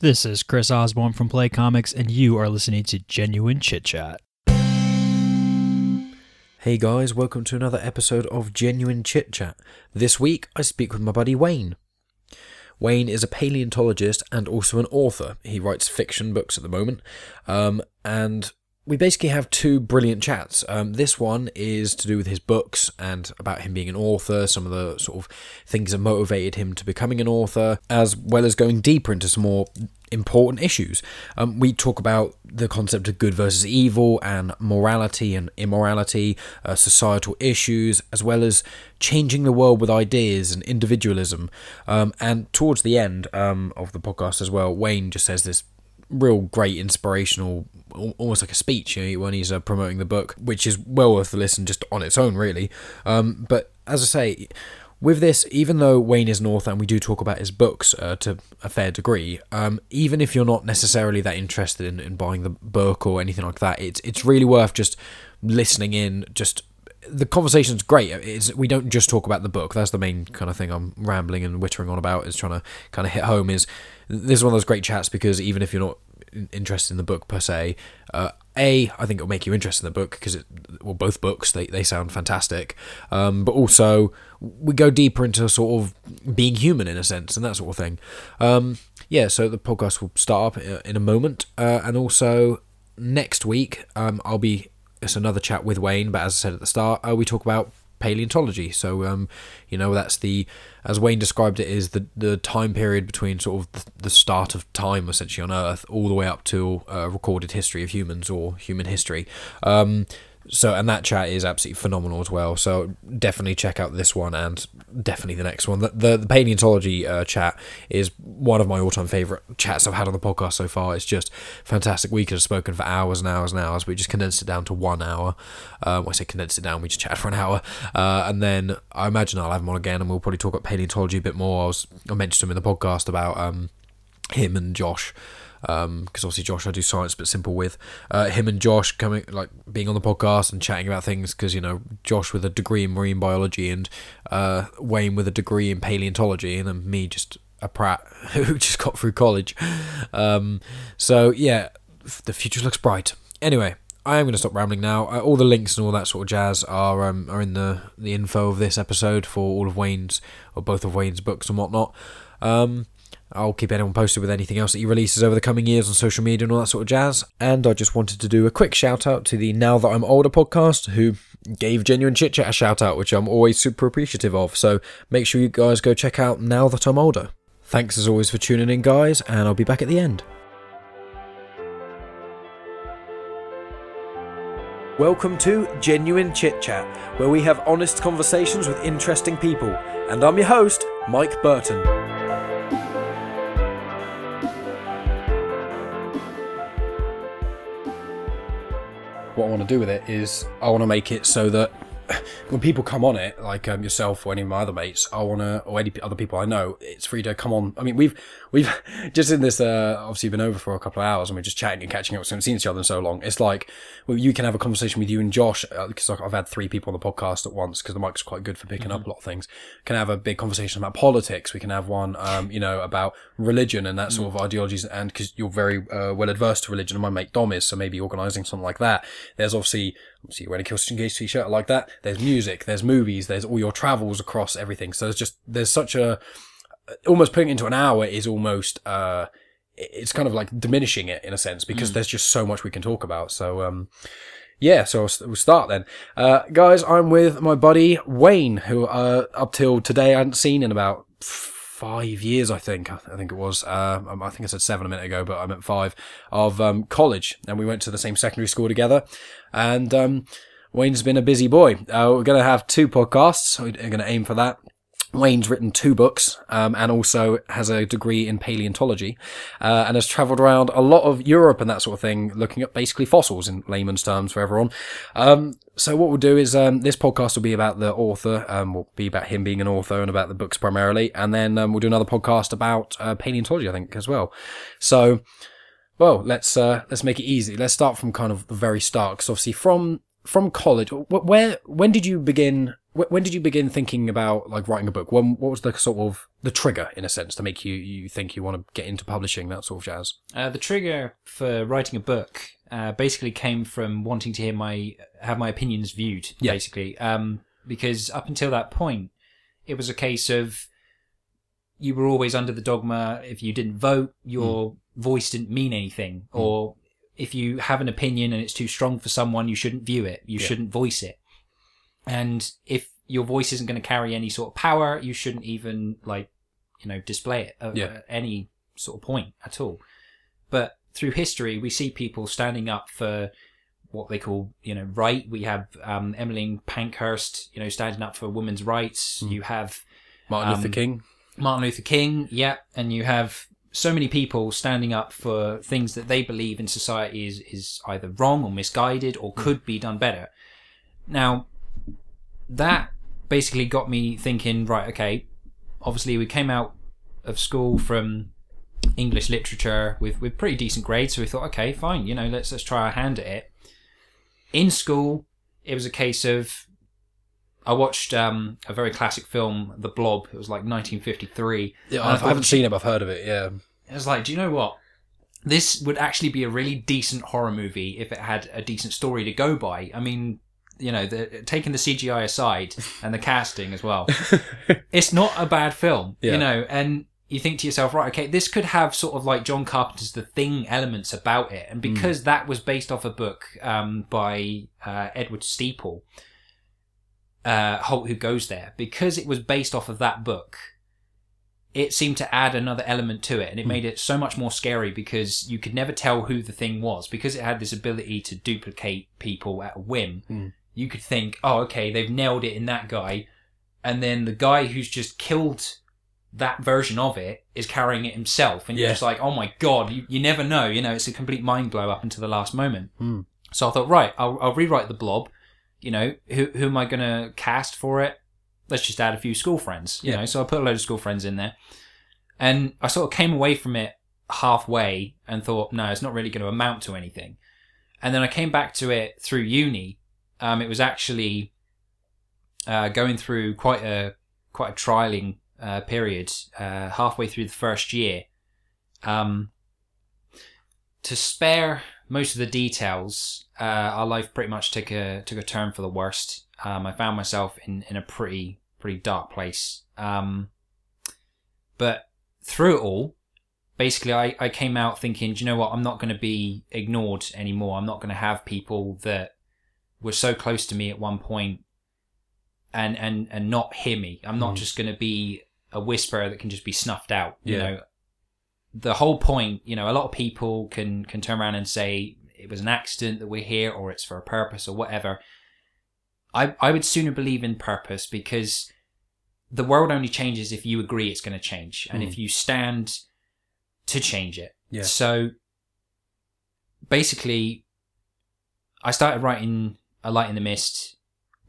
This is Chris Osborne from Play Comics, and you are listening to Genuine Chit Chat. Hey guys, welcome to another episode of Genuine Chit Chat. This week I speak with my buddy Wayne. Wayne is a paleontologist and also an author. He writes fiction books at the moment, um, and we basically have two brilliant chats. Um, this one is to do with his books and about him being an author, some of the sort of things that motivated him to becoming an author, as well as going deeper into some more important issues. Um, we talk about the concept of good versus evil and morality and immorality, uh, societal issues, as well as changing the world with ideas and individualism. Um, and towards the end um, of the podcast as well, Wayne just says this real great inspirational almost like a speech you know, when he's uh, promoting the book which is well worth the listen just on its own really um, but as i say with this even though wayne is an author and we do talk about his books uh, to a fair degree um, even if you're not necessarily that interested in, in buying the book or anything like that it's it's really worth just listening in just the conversation's great. It's, we don't just talk about the book. That's the main kind of thing I'm rambling and wittering on about. Is trying to kind of hit home. Is this is one of those great chats because even if you're not interested in the book per se, uh, a I think it'll make you interested in the book because well both books they they sound fantastic. Um, but also we go deeper into sort of being human in a sense and that sort of thing. Um, yeah, so the podcast will start up in a moment, uh, and also next week um, I'll be it's another chat with Wayne, but as I said at the start, uh, we talk about paleontology. So, um, you know, that's the, as Wayne described it, is the, the time period between sort of the, the start of time essentially on Earth all the way up to uh, recorded history of humans or human history. Um, so and that chat is absolutely phenomenal as well. So definitely check out this one and definitely the next one. The, the, the paleontology uh, chat is one of my all-time favorite chats i've had on the podcast so far. It's just fantastic. We could have spoken for hours and hours and hours. We just condensed it down to one hour. Um, i say condensed it down we just chatted for an hour. Uh, and then i imagine i'll have him on again and we'll probably talk about paleontology a bit more. I was i mentioned him in the podcast about um, him and josh because um, obviously Josh I do science but simple with uh, him and Josh coming like being on the podcast and chatting about things because you know Josh with a degree in marine biology and uh, Wayne with a degree in paleontology and then me just a prat who just got through college um, so yeah the future looks bright anyway I am going to stop rambling now. Uh, all the links and all that sort of jazz are um, are in the the info of this episode for all of Wayne's or both of Wayne's books and whatnot. Um, I'll keep anyone posted with anything else that he releases over the coming years on social media and all that sort of jazz. And I just wanted to do a quick shout out to the Now That I'm Older podcast, who gave Genuine Chit Chat a shout out, which I'm always super appreciative of. So make sure you guys go check out Now That I'm Older. Thanks as always for tuning in, guys, and I'll be back at the end. Welcome to Genuine Chit Chat, where we have honest conversations with interesting people. And I'm your host, Mike Burton. What I want to do with it is I want to make it so that when people come on it, like um, yourself or any of my other mates, I want to, or any other people I know, it's free to come on. I mean, we've, we've just in this, uh, obviously been over for a couple of hours and we're just chatting and catching up. So We haven't seen each other in so long. It's like, well, you can have a conversation with you and Josh, because uh, I've had three people on the podcast at once, because the mic's quite good for picking mm-hmm. up a lot of things. Can have a big conversation about politics. We can have one, um, you know, about religion and that sort mm-hmm. of ideologies. And because you're very, uh, well adverse to religion and my mate Dom is, so maybe organizing something like that. There's obviously, obviously you're wearing a Killswitch Engage t-shirt like that. There's music, there's movies, there's all your travels across everything. So there's just, there's such a, almost putting it into an hour is almost uh it's kind of like diminishing it in a sense because mm. there's just so much we can talk about so um yeah so we'll start then uh guys i'm with my buddy wayne who uh up till today i hadn't seen in about five years i think i think it was uh i think i said seven a minute ago but i meant five of um college and we went to the same secondary school together and um Wayne's been a busy boy. Uh, we're going to have two podcasts. We're going to aim for that. Wayne's written two books um, and also has a degree in paleontology uh, and has travelled around a lot of Europe and that sort of thing, looking at basically fossils in layman's terms for everyone. Um, so what we'll do is um, this podcast will be about the author, um, will be about him being an author and about the books primarily, and then um, we'll do another podcast about uh, paleontology, I think, as well. So, well, let's uh, let's make it easy. Let's start from kind of the very start, because obviously from from college, where when did you begin? When did you begin thinking about like writing a book? When what was the sort of the trigger, in a sense, to make you you think you want to get into publishing that sort of jazz? Uh, the trigger for writing a book uh, basically came from wanting to hear my have my opinions viewed. Yeah. Basically, um, because up until that point, it was a case of you were always under the dogma. If you didn't vote, your voice didn't mean anything, or if you have an opinion and it's too strong for someone, you shouldn't view it. You Yeah. shouldn't voice it. And if your voice isn't going to carry any sort of power, you shouldn't even like, you know, display it at, Yeah. at any sort of point at all. But through history, we see people standing up for what they call, you know, right. We have um, Emmeline Pankhurst, you know, standing up for women's rights. You have Martin Luther Um, King. Martin Luther King, yeah, and you have so many people standing up for things that they believe in society is, is either wrong or misguided or hmm. could be done better. Now, that basically got me thinking, right, okay, obviously we came out of school from English literature with, with pretty decent grades, so we thought, okay, fine, you know, let's let's try our hand at it. In school, it was a case of I watched um, a very classic film, The Blob. It was like 1953. Yeah, I I, thought- haven't seen it, but I've heard of it. Yeah, I was like, do you know what? This would actually be a really decent horror movie if it had a decent story to go by. I mean, you know, the, taking the CGI aside and the casting as well, it's not a bad film, Yeah. you know, and you think to yourself, right, okay, this could have sort of like John Carpenter's The Thing elements about it. And because that was based off a book um, by uh, Edward Steeple, uh, Holt Who Goes There, because it was based off of that book, it seemed to add another element to it and it made it so much more scary because you could never tell who the thing was. Because it had this ability to duplicate people at a whim Mm. you could think oh okay they've nailed it in that guy. And then the guy who's just killed that version of it is carrying it himself and you're just like oh my god you, you never know you know it's a complete mind blow up until the last moment. Mm. so i thought right i'll, I'll rewrite the blob you know who, who am i going to cast for it? Let's just add a few school friends you Yeah. know so i put a load of school friends in there. And i sort of came away from it halfway and thought no it's not really going to amount to anything. And then i came back to it through uni. Um, it was actually uh, going through quite a quite a trialing uh, period uh, halfway through the first year. Um, to spare most of the details, uh, our life pretty much took a took a turn for the worst. Um, I found myself in, in a pretty pretty dark place. Um, but through it all, basically, I, I came out thinking, do you know what? I'm not going to be ignored anymore. I'm not going to have people that were so close to me at one point and and and not hear me. I'm not Mm. just going to be a whisper that can just be snuffed out. You Yeah. know, the whole point. You know, a lot of people can can turn around and say it was an accident that we're here, or it's for a purpose, or whatever. I I would sooner believe in purpose because the world only changes if you agree it's going to change, and Mm. if you stand to change it. Yeah. So basically, I started writing A Light in the Mist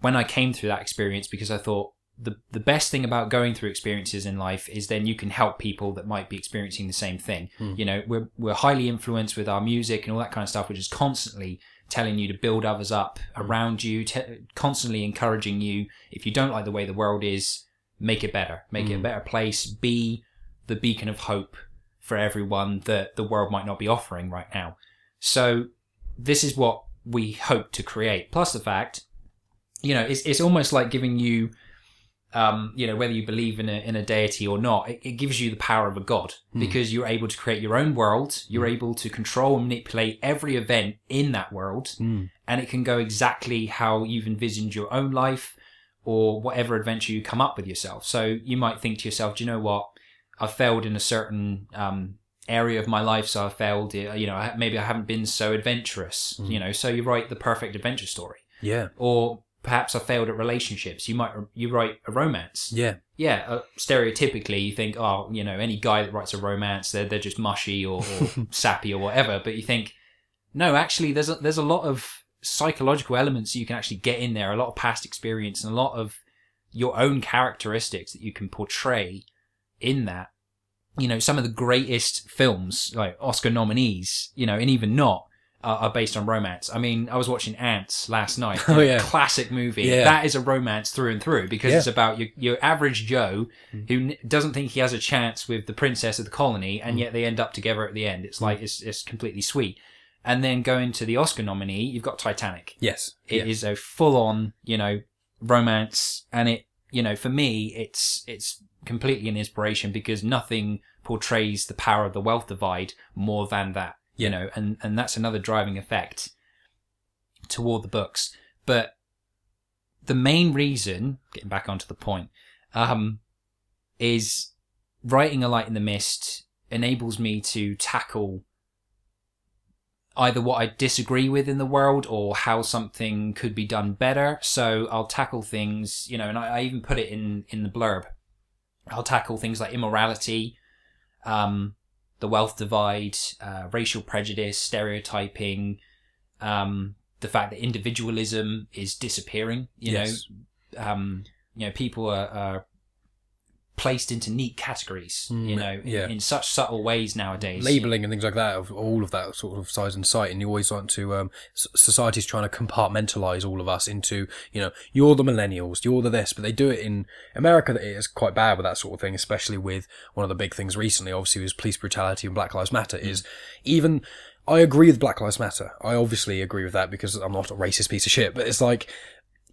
when I came through that experience because I thought the the best thing about going through experiences in life is then you can help people that might be experiencing the same thing. Hmm. You know, we're we're highly influenced with our music and all that kind of stuff, which is constantly telling you to build others up around you, te- constantly encouraging you. If you don't like the way the world is, make it better, make it a Hmm. better place. Be the beacon of hope for everyone that the world might not be offering right now. So this is what we hope to create. Plus the fact, you know, it's it's almost like giving you, um, you know, whether you believe in a in a deity or not, it, it gives you the power of a god because you're able to create your own world. You're able to control and manipulate every event in that world, Mm. and it can go exactly how you've envisioned your own life or whatever adventure you come up with yourself. So you might think to yourself, do you know what? I've failed in a certain um, area of my life, so I failed. You know, maybe I haven't been so adventurous. You know, so you write the perfect adventure story, Yeah, or perhaps I failed at relationships. You might you write a romance. yeah, Yeah, uh, stereotypically you think, oh, you know, any guy that writes a romance, they're they're just mushy or, or sappy or whatever. But you think, no, actually, there's a, there's a lot of psychological elements you can actually get in there, a lot of past experience, and a lot of your own characteristics that you can portray in that. You know, some of the greatest films, like Oscar nominees, you know, and even not, are, are based on romance. I mean, I was watching Antz last night. Oh, yeah. classic movie. Yeah. That is a romance through and through because Yeah. it's about your your average Joe Mm. who n- doesn't think he has a chance with the princess of the colony, Mm. and yet they end up together at the end. It's like it's it's completely sweet. And then going to the Oscar nominee, you've got Titanic. Yes. It is yeah. a full on, you know, romance, and it, you know, for me, it's it's completely an inspiration because nothing portrays the power of the wealth divide more than that, you know, and and that's another driving effect toward the books. But the main reason, getting back onto the point, um, is writing a light in the mist enables me to tackle either what I disagree with in the world or how something could be done better. So I'll tackle things, you know, and I, I even put it in in the blurb. I'll tackle things like immorality, um, the wealth divide, uh, racial prejudice, stereotyping, um, the fact that individualism is disappearing. You Yes. know, um, you know, people are, are placed into neat categories. you Mm, know, in- yeah. in such subtle ways nowadays. labeling and things like that of all of that sort of size and sight and you always want to um society's trying to compartmentalize all of us into you know you're the millennials you're the this but they do it in america it is quite bad with that sort of thing especially with one of the big things recently obviously was police brutality and black lives matter is even i agree with black lives matter i obviously agree with that because i'm not a racist piece of shit but it's like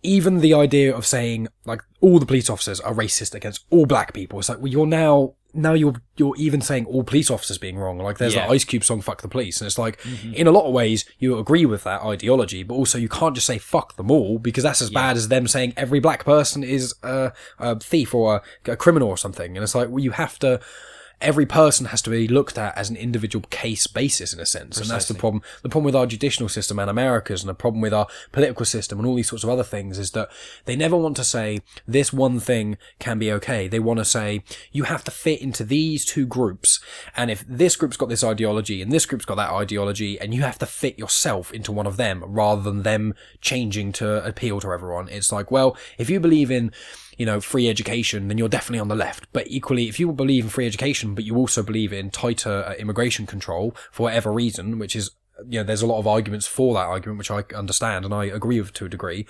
even the idea of saying like all the police officers are racist against all black people it's like well you're now now you're you're even saying all police officers being wrong. Like there's Yeah. the ice cube song fuck the police. And it's like mm-hmm. in a lot of ways you agree with that ideology but also you can't just say fuck them all because that's as bad as them saying every black person is a, a thief or a, a criminal or something. And it's like well you have to every person has to be looked at as an individual case basis in a sense. And that's the problem. The problem with our judicial system and america's and the problem with our political system and all these sorts of other things is that they never want to say this one thing can be okay. They want to say you have to fit into these two groups. And if this group's got this ideology and this group's got that ideology and you have to fit yourself into one of them rather than them changing to appeal to everyone. It's like well if you believe in you know, free education, then you're definitely on the left. But equally, if you believe in free education, but you also believe in tighter uh, immigration control for whatever reason, which is, you know, there's a lot of arguments for that argument, which I understand and I agree with to a degree.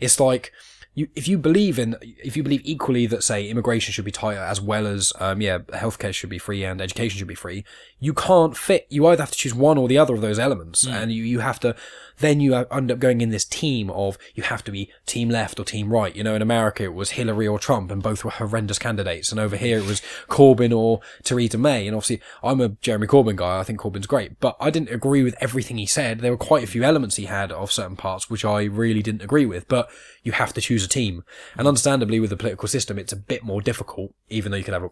It's like, you, if you believe in, if you believe equally that, say, immigration should be tighter as well as, um, yeah, healthcare should be free and education should be free, you can't fit, you either have to choose one or the other of those elements. And you, you have to, then you end up going in this team of, you have to be team left or team right. You know, in America it was Hillary or Trump and both were horrendous candidates. And over here it was Corbyn or Theresa May. And obviously I'm a Jeremy Corbyn guy. I think Corbyn's great, but I didn't agree with everything he said. There were quite a few elements he had of certain parts which I really didn't agree with, but you have to choose a team. And understandably with the political system, it's a bit more difficult, even though you can have a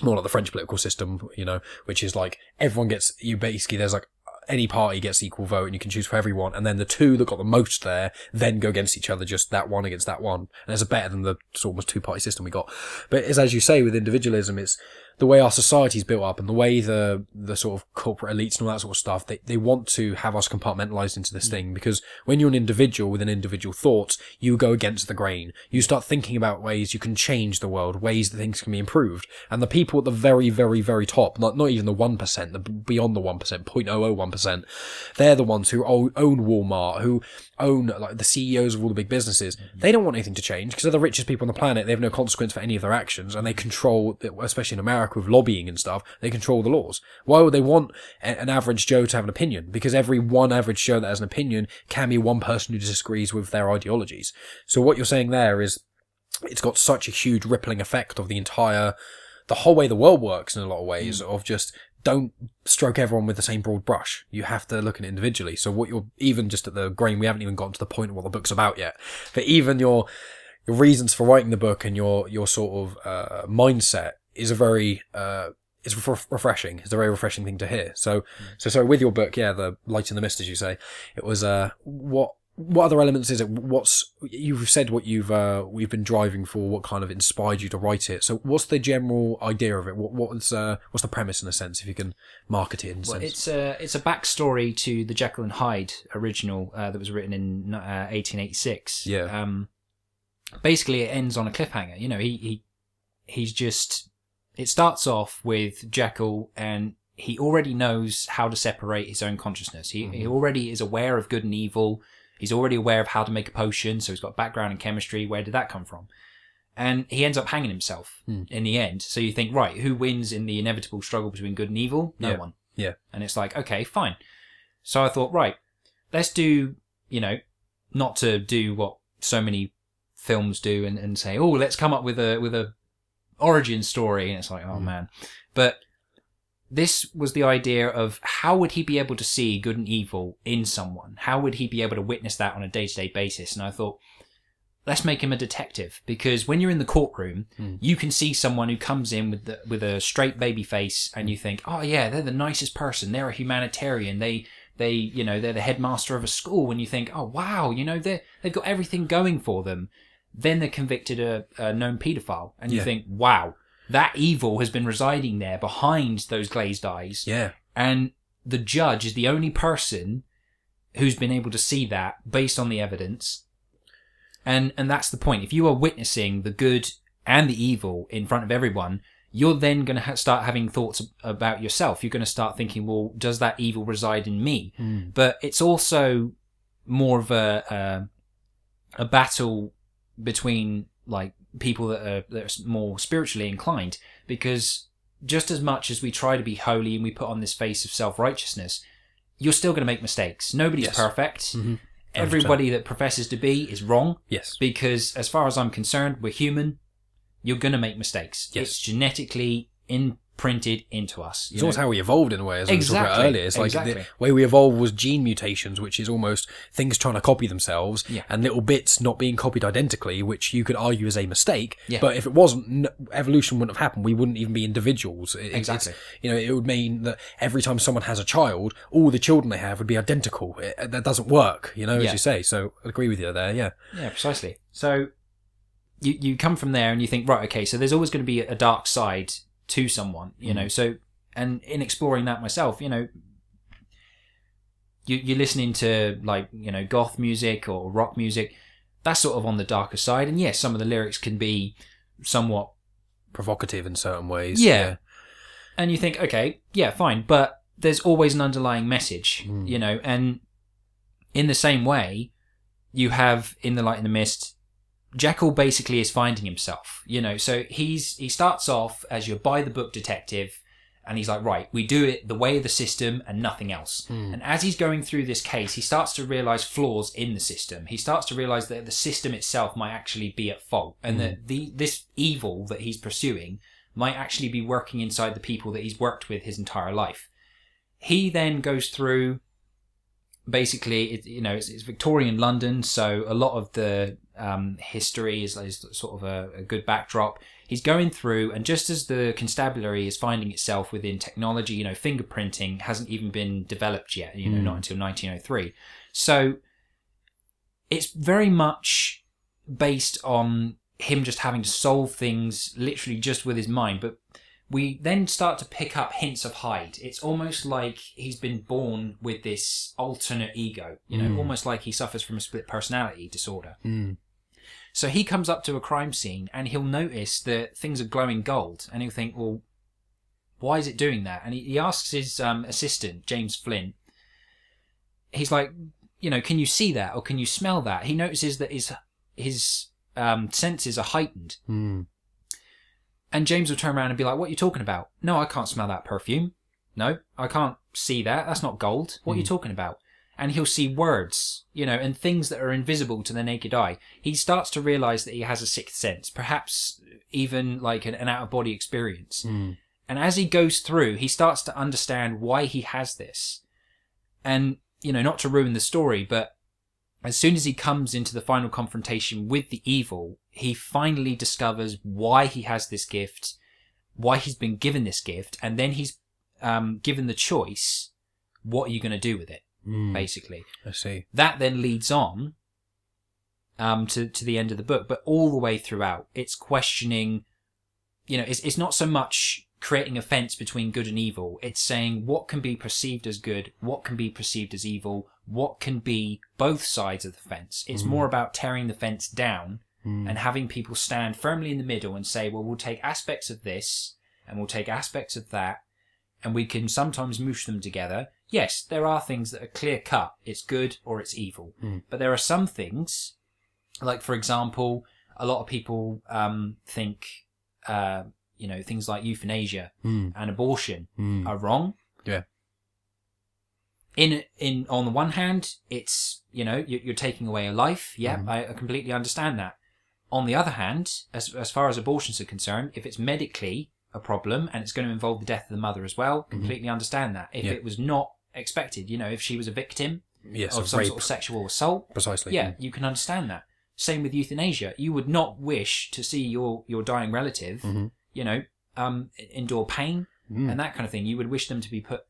more like the French political system, you know, which is like everyone gets you basically there's like any party gets equal vote and you can choose for everyone and then the two that got the most there then go against each other just that one against that one. And it's a better than the sort of two party system we got. But it's as you say with individualism it's the way our society's built up and the way the the sort of corporate elites and all that sort of stuff they, they want to have us compartmentalized into this mm. thing because when you're an individual with an individual thoughts you go against the grain. You start thinking about ways you can change the world ways that things can be improved. And the people at the very very very top not not even the 1% the beyond the 1% 0.001% they're the ones who own Walmart who own like the CEOs of all the big businesses they don't want anything to change because they're the richest people on the planet they have no consequence for any of their actions and they control especially in America with lobbying and stuff they control the laws. Why would they want a- an average Joe to have an opinion? Because every one average Joe that has an opinion can be one person who disagrees with their ideologies. So what you're saying there is it's got such a huge rippling effect of the entire the whole way the world works in a lot of ways mm. of just don't stroke everyone with the same broad brush. You have to look at it individually. So what you're even just at the grain, we haven't even gotten to the point of what the book's about yet. But even your your reasons for writing the book and your your sort of uh, mindset is a very uh, is ref- refreshing. It's a very refreshing thing to hear. So so so with your book, yeah, the light in the mist, as you say, it was uh what what other elements is it? What's you've said what you've uh, we've been driving for? What kind of inspired you to write it? So, what's the general idea of it? What what's uh, what's the premise in a sense? If you can market it in a Well, sense. it's a it's a backstory to the Jekyll and Hyde original uh, that was written in uh, 1886. Yeah. Um, basically, it ends on a cliffhanger. You know, he he he's just. It starts off with Jekyll, and he already knows how to separate his own consciousness. He, he already is aware of good and evil. He's already aware of how to make a potion, so he's got background in chemistry. Where did that come from? And he ends up hanging himself Hmm. in the end. So you think, right, who wins in the inevitable struggle between good and evil? No Yeah. one. Yeah. And it's like, okay, fine. So I thought, right, let's do, you know, not to do what so many films do and, and say, oh, let's come up with a with a origin story. And it's like, oh Mm. man. But this was the idea of how would he be able to see good and evil in someone? How would he be able to witness that on a day to day basis? And I thought, let's make him a detective because when you're in the courtroom, Mm. you can see someone who comes in with the, with a straight baby face, and you think, oh yeah, they're the nicest person. They're a humanitarian. They they you know they're the headmaster of a school. And you think, oh wow, you know they they've got everything going for them. Then they're convicted a, a known paedophile, and you Yeah. think, wow, that evil has been residing there behind those glazed eyes. Yeah. and the judge is the only person who's been able to see that based on the evidence. And and that's the point. If you are witnessing the good and the evil in front of everyone you're then going to ha- start having thoughts about yourself. You're going to start thinking well does that evil reside in me? Mm. but it's also more of a a, a battle between like people that are, that are more spiritually inclined because just as much as we try to be holy and we put on this face of self-righteousness you're still going to make mistakes nobody's Yes. perfect Mhm. everybody that professes to be is wrong Yes. because as far as i'm concerned we're human you're going to make mistakes Yes. it's genetically imprinted into us It's know? almost how we evolved in a way, as we talked about earlier. It's like exactly. the way we evolved was gene mutations, which is almost things trying to copy themselves, Yeah. and little bits not being copied identically, which you could argue is a mistake. Yeah. But if it wasn't, evolution wouldn't have happened. We wouldn't even be individuals. It- Exactly. you know, it would mean that every time someone has a child, all the children they have would be identical. It, uh, that doesn't work, you know, as you say. So I agree with you there. Yeah. Yeah, precisely. So you you come from there and you think, right, okay, so there's always going to be a dark side to someone, you know. So and in exploring that myself, you know, you you're listening to like you know goth music or rock music, that's sort of on the darker side. And yes, some of the lyrics can be somewhat Provocative in certain ways. Yeah. and you think, okay, yeah, fine, but there's always an underlying message, Mm. you know, and in the same way, you have in the light and the mist, Jekyll basically is finding himself, you know, so he's he starts off as your by the book detective, and he's like, right, we do it the way of the system and nothing else. Mm. And as he's going through this case, he starts to realize flaws in the system. He starts to realize that the system itself might actually be at fault, and that the this evil that he's pursuing might actually be working inside the people that he's worked with his entire life. He then goes through. Basically, it, you know, it's, it's Victorian London, so a lot of the um, history is, is sort of a, a good backdrop. He's going through, and just as the constabulary is finding itself within technology, you know, fingerprinting hasn't even been developed yet, you know, Mm. not until 1903. So it's very much based on him just having to solve things literally just with his mind. But we then start to pick up hints of Hyde. It's almost like he's been born with this alternate ego, you know, Mm. almost like he suffers from a split personality disorder. Mm. So he comes up to a crime scene and he'll notice that things are glowing gold and he'll think, well, why is it doing that? And he, he asks his um, assistant, James Flynn, he's like, you know, can you see that or can you smell that? He notices that his, his um, senses are heightened. Mm. And James will turn around and be like, what are you talking about? No, I can't smell that perfume. No, I can't see that. That's not gold. What are you talking about? And he'll see words, you know, and things that are invisible to the naked eye. He starts to realize that he has a sixth sense, perhaps even like an, an out of body experience. Mm. And as he goes through, he starts to understand why he has this. And, you know, not to ruin the story, but as soon as he comes into the final confrontation with the evil, he finally discovers why he has this gift, why he's been given this gift, and then he's um, given the choice what are you going to do with it, Mm. basically I see. that then leads on um, to to the end of the book, but all the way throughout, it's questioning. You know, it's it's not so much creating a fence between good and evil. It's saying what can be perceived as good, what can be perceived as evil, what can be both sides of the fence. It's more about tearing the fence down Mm. and having people stand firmly in the middle and say, well, we'll take aspects of this and we'll take aspects of that, and we can sometimes moosh them together. Yes, there are things that are clear cut. It's good or it's evil. But there are some things, like for example, a lot of people um, think, uh, you know, things like euthanasia Mm. and abortion Mm. are wrong. Yeah. In in on the one hand, it's you know you're, you're taking away a life. Yeah, Mhm. I, I completely understand that. On the other hand, as as far as abortions are concerned, if it's medically a problem and it's going to involve the death of the mother as well, completely understand that. If Mm-hmm. Yeah. it was not expected, you know, if she was a victim Yes, of some rape, sort of sexual assault, precisely. yeah, you can understand that. Same with euthanasia. You would not wish to see your your dying relative, Mhm. you know, um, endure pain Mm. and that kind of thing. You would wish them to be put,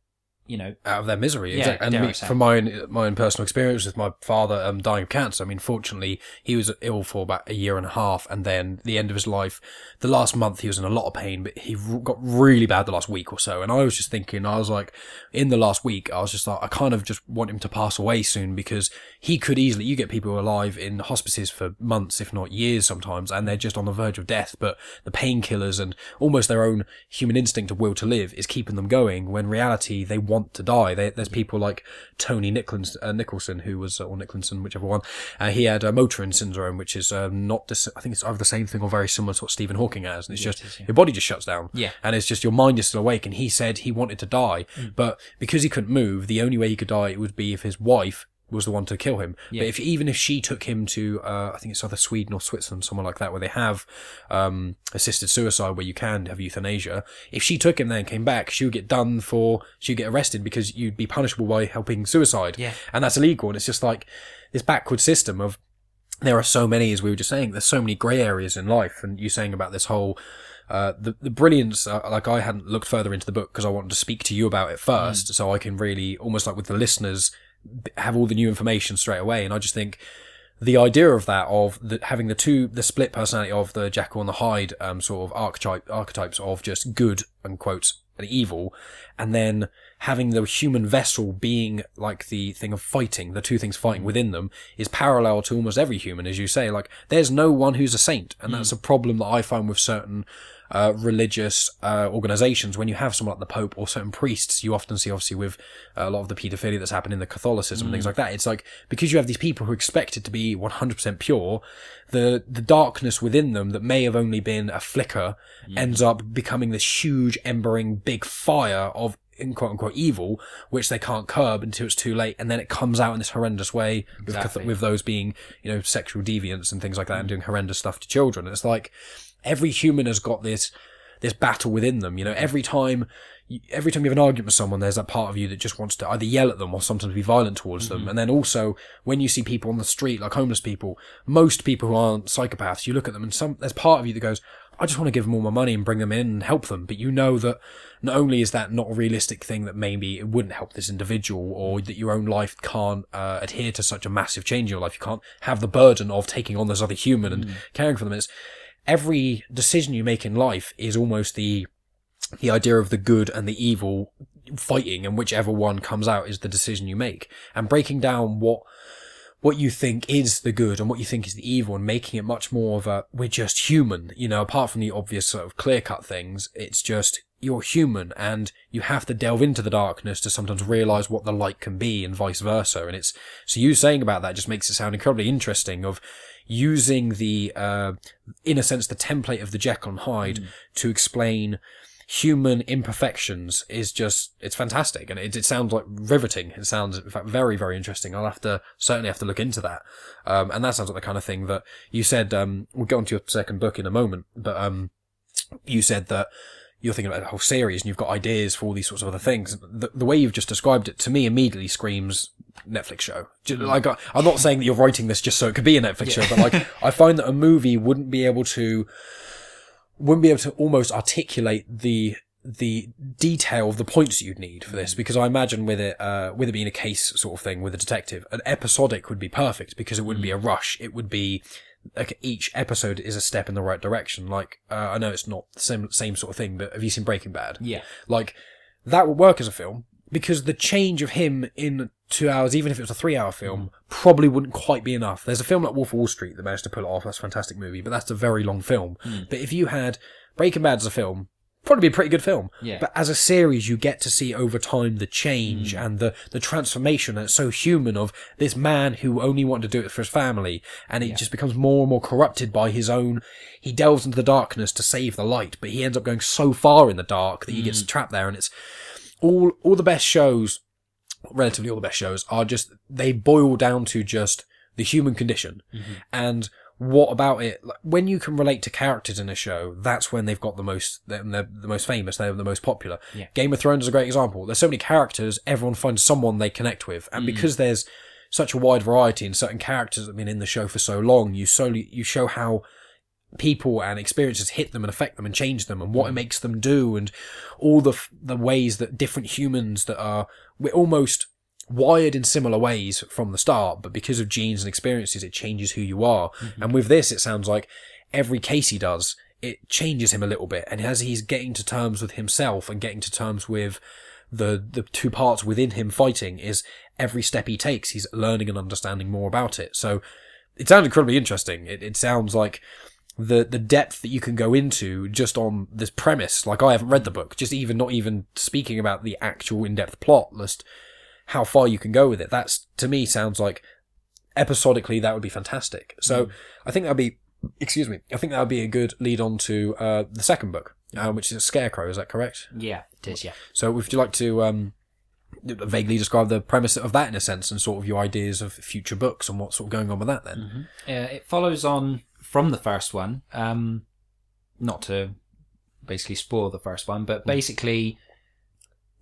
you know, out of their misery. Yeah, exactly. And me, from my own, my own personal experience with my father um, dying of cancer, I mean, fortunately, he was ill for about a year and a half, and then the end of his life, the last month, he was in a lot of pain, but he got really bad the last week or so. And I was just thinking, I was like, in the last week, I was just like, I kind of just want him to pass away soon because he could easily, you get people alive in hospices for months, if not years sometimes, and they're just on the verge of death, but the painkillers and almost their own human instinct of will to live is keeping them going when reality they want to die. They, there's people like Tony Nicholson, uh, Nicholson who was, or Nicholson, whichever one, uh, he had uh, motor neurone syndrome, which is um, not, dis- I think it's either the same thing or very similar to what Stephen Hawking has, and it's Yeah, just, it is, yeah. your body just shuts down. Yeah. And it's just your mind is still awake. And he said he wanted to die, Mm. but because he couldn't move, the only way he could die it would be if his wife was the one to kill him. Yeah. But if even if she took him to, uh, I think it's either Sweden or Switzerland, somewhere like that, where they have um, assisted suicide, where you can have euthanasia. If she took him there and came back, she would get done for, she would get arrested because you'd be punishable by helping suicide, Yeah. and that's illegal. And it's just like this backward system of there are so many, as we were just saying, there's so many grey areas in life. And you saying about this whole, uh, the, the brilliance, uh, like I hadn't looked further into the book because I wanted to speak to you about it first. So I can really, almost like with the listeners, have all the new information straight away. And I just think the idea of that, of the, having the two, the split personality of the Jekyll and the Hyde, um, sort of archetype, archetypes of just good, unquote, and evil, and then having the human vessel being like the thing of fighting, the two things fighting within them, is parallel to almost every human, as you say. Like, there's no one who's a saint, and that's a problem that I find with certain uh, religious uh, organizations. When you have someone like the Pope or certain priests, you often see, obviously, with a lot of the paedophilia that's happened in the Catholicism and things like that. It's like because you have these people who are expected to be 100% pure, the the darkness within them that may have only been a flicker ends up becoming this huge embering big fire of in quote unquote evil, which they can't curb until it's too late, and then it comes out in this horrendous way with, Exactly. with those being you know sexual deviants and things like that, and doing horrendous stuff to children. It's like every human has got this this battle within them. You know, every time. you- Every time you have an argument with someone, there's that part of you that just wants to either yell at them or sometimes be violent towards them. And then also, when you see people on the street, like homeless people, most people who aren't psychopaths, you look at them and some there's part of you that goes, I just want to give them all my money and bring them in and help them. But you know that not only is that not a realistic thing that maybe it wouldn't help this individual or that your own life can't uh, adhere to such a massive change in your life. You can't have the burden of taking on this other human and caring for them. It's every decision you make in life is almost the the idea of the good and the evil fighting and whichever one comes out is the decision you make. And breaking down what what you think is the good and what you think is the evil and making it much more of a we're just human you know apart from the obvious sort of clear cut things it's just you're human and you have to delve into the darkness to sometimes realize what the light can be and vice versa. And it's so you saying about that just makes it sound incredibly interesting of using the uh in a sense the template of the Jekyll and Hyde to explain human imperfections is just it's fantastic. And it, it sounds like riveting. It sounds in fact very very interesting. I'll have to certainly have to look into that. Um, and that sounds like the kind of thing that you said um, we'll go on to your second book in a moment but um, you said that you're thinking about a whole series and you've got ideas for all these sorts of other things. The, the way you've just described it to me immediately screams Netflix show. Mm. Like I- I'm not saying that you're writing this just so it could be a Netflix show, but like I find that a movie wouldn't be able to wouldn't be able to almost articulate the the detail of the points you'd need for this. Mm. Because I imagine with it uh, with it being a case sort of thing with a detective an episodic would be perfect because it wouldn't be mm. a rush. It would be like each episode is a step in the right direction like uh, I know it's not the same same sort of thing but have you seen Breaking Bad Yeah. like that would work as a film because the change of him in two hours, even if it was a three hour film, probably wouldn't quite be enough. There's a film like Wolf of Wall Street that managed to pull it off. That's a fantastic movie, but that's a very long film. But if you had Breaking Bad as a film, probably be a pretty good film. Yeah. But as a series, you get to see over time the change mm. and the, the transformation. And it's so human of this man who only wanted to do it for his family. And it just becomes more and more corrupted by his own. He delves into the darkness to save the light, but he ends up going so far in the dark that he gets mm. trapped there. And it's all, all the best shows, relatively all the best shows are just, they boil down to just the human condition. Mm-hmm. And what about it? Like, when you can relate to characters in a show, that's when they've got the most, they're, they're the most famous, they're the most popular. Yeah. Game of Thrones is a great example. There's so many characters, everyone finds someone they connect with, and mm. because there's such a wide variety and certain characters that have been in the show for so long, you solely you show how people and experiences hit them and affect them and change them and what it mm. makes them do and all the f- the ways that different humans that are we're almost wired in similar ways from the start but because of genes and experiences it changes who you are. Mm-hmm. And with this it sounds like every case he does it changes him a little bit. And as he's getting to terms with himself and getting to terms with the the two parts within him fighting is every step he takes he's learning and understanding more about it. So it sounds incredibly interesting. It, it sounds like the the depth that you can go into just on this premise. Like i haven't read the book just even not even speaking about the actual in-depth plot just how far you can go with it that's to me sounds like episodically that would be fantastic so i think that'd be excuse me i think that would be a good lead on to uh, the second book uh, which is scarecrow is that correct Yeah, it is. Yeah. so would you like to um, vaguely describe the premise of that in a sense and sort of your ideas of future books and what's sort of going on with that then Yeah, it follows on from the first one. Um, not to basically spoil the first one, but basically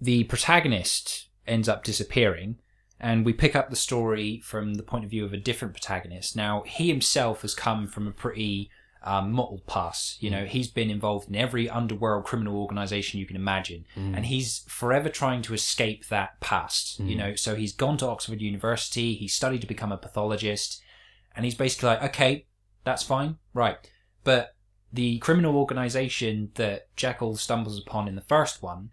the protagonist ends up disappearing, and we pick up the story from the point of view of a different protagonist. Now, he himself has come from a pretty um, mottled past. You know, mm. he's been involved in every underworld criminal organization you can imagine, mm. and he's forever trying to escape that past. You mm. know, so he's gone to Oxford University, he studied to become a pathologist, and he's basically like, okay, that's fine, right. But the criminal organization that Jekyll stumbles upon in the first one,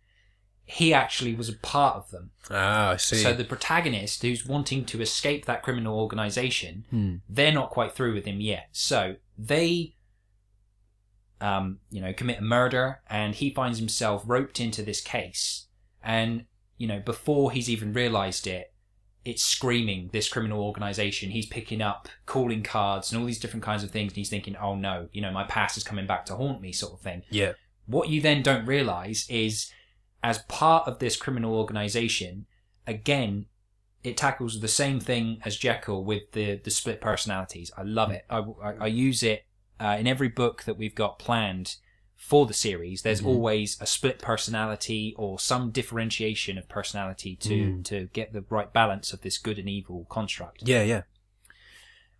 he actually was a part of them. ah i see So the protagonist who's wanting to escape that criminal organization, they're not quite through with him yet. So they, um, you know, commit a murder, and he finds himself roped into this case. And you know, before he's even realised it, it's screaming this criminal organization. He's picking up calling cards and all these different kinds of things, and he's thinking, "Oh no, you know, my past is coming back to haunt me," sort of thing. yeah What you then don't realize is, as part of this criminal organization, again, it tackles the same thing as Jekyll with the the split personalities. I love it. I, I, I use it uh, in every book that we've got planned for the series. There's always a split personality or some differentiation of personality to to get the right balance of this good and evil construct. yeah yeah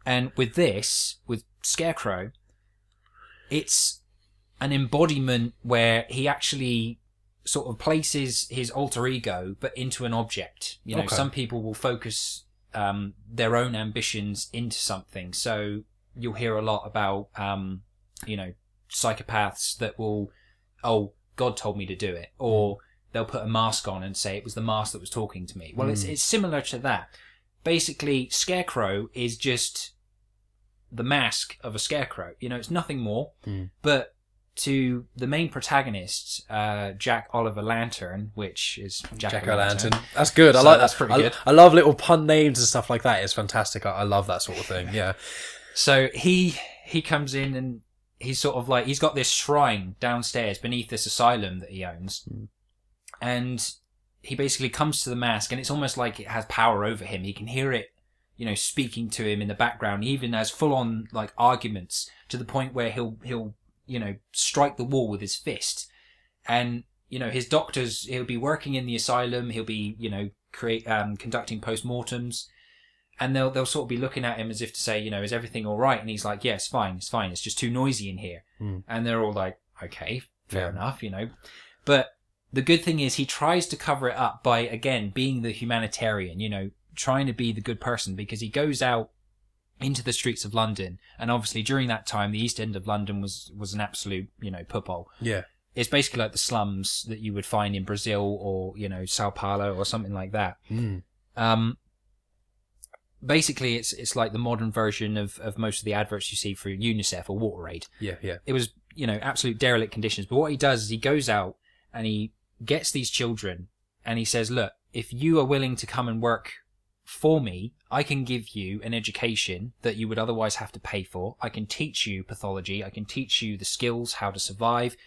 And with this, with Scarecrow, it's an embodiment where he actually sort of places his alter ego, but into an object. You know, Okay. some people will focus um, their own ambitions into something. So you'll hear a lot about, um, you know, psychopaths that will, oh, God told me to do it, or they'll put a mask on and say it was the mask that was talking to me. Well, it's it's similar to that. Basically, Scarecrow is just the mask of a scarecrow. You know, it's nothing more. But to the main protagonist, uh, Jack Oliver Lantern, which is Jack, Jack O'Lantern. That's good. I So like that's pretty I, good. I love little pun names and stuff like that. It's fantastic. I, I love that sort of thing. Yeah. So he he comes in and he's sort of like he's got this shrine downstairs beneath this asylum that he owns, and he basically comes to the mask, and it's almost like it has power over him. He can hear it, you know, speaking to him in the background, even has full on like arguments to the point where he'll he'll you know strike the wall with his fist, and you know his doctors he'll be working in the asylum, he'll be you know create um, conducting postmortems and they'll they'll sort of be looking at him as if to say, you know, is everything all right? And he's like, yeah, it's fine, it's fine. It's just too noisy in here. Hmm. And they're all like, okay, fair Yeah. enough, you know. But the good thing is he tries to cover it up by again being the humanitarian, you know, trying to be the good person because he goes out into the streets of London, and obviously during that time, the East End of London was was an absolute, you know, poophole Yeah. it's basically like the slums that you would find in Brazil or you know Sao Paulo or something like that. Mm. Um, basically, it's it's like the modern version of, of most of the adverts you see for UNICEF or WaterAid. Yeah. Yeah. It was you know, absolute derelict conditions. But what he does is he goes out and he gets these children and he says, look, if you are willing to come and work for me, I can give you an education that you would otherwise have to pay for. I can teach you pathology. I can teach you the skills, how to survive,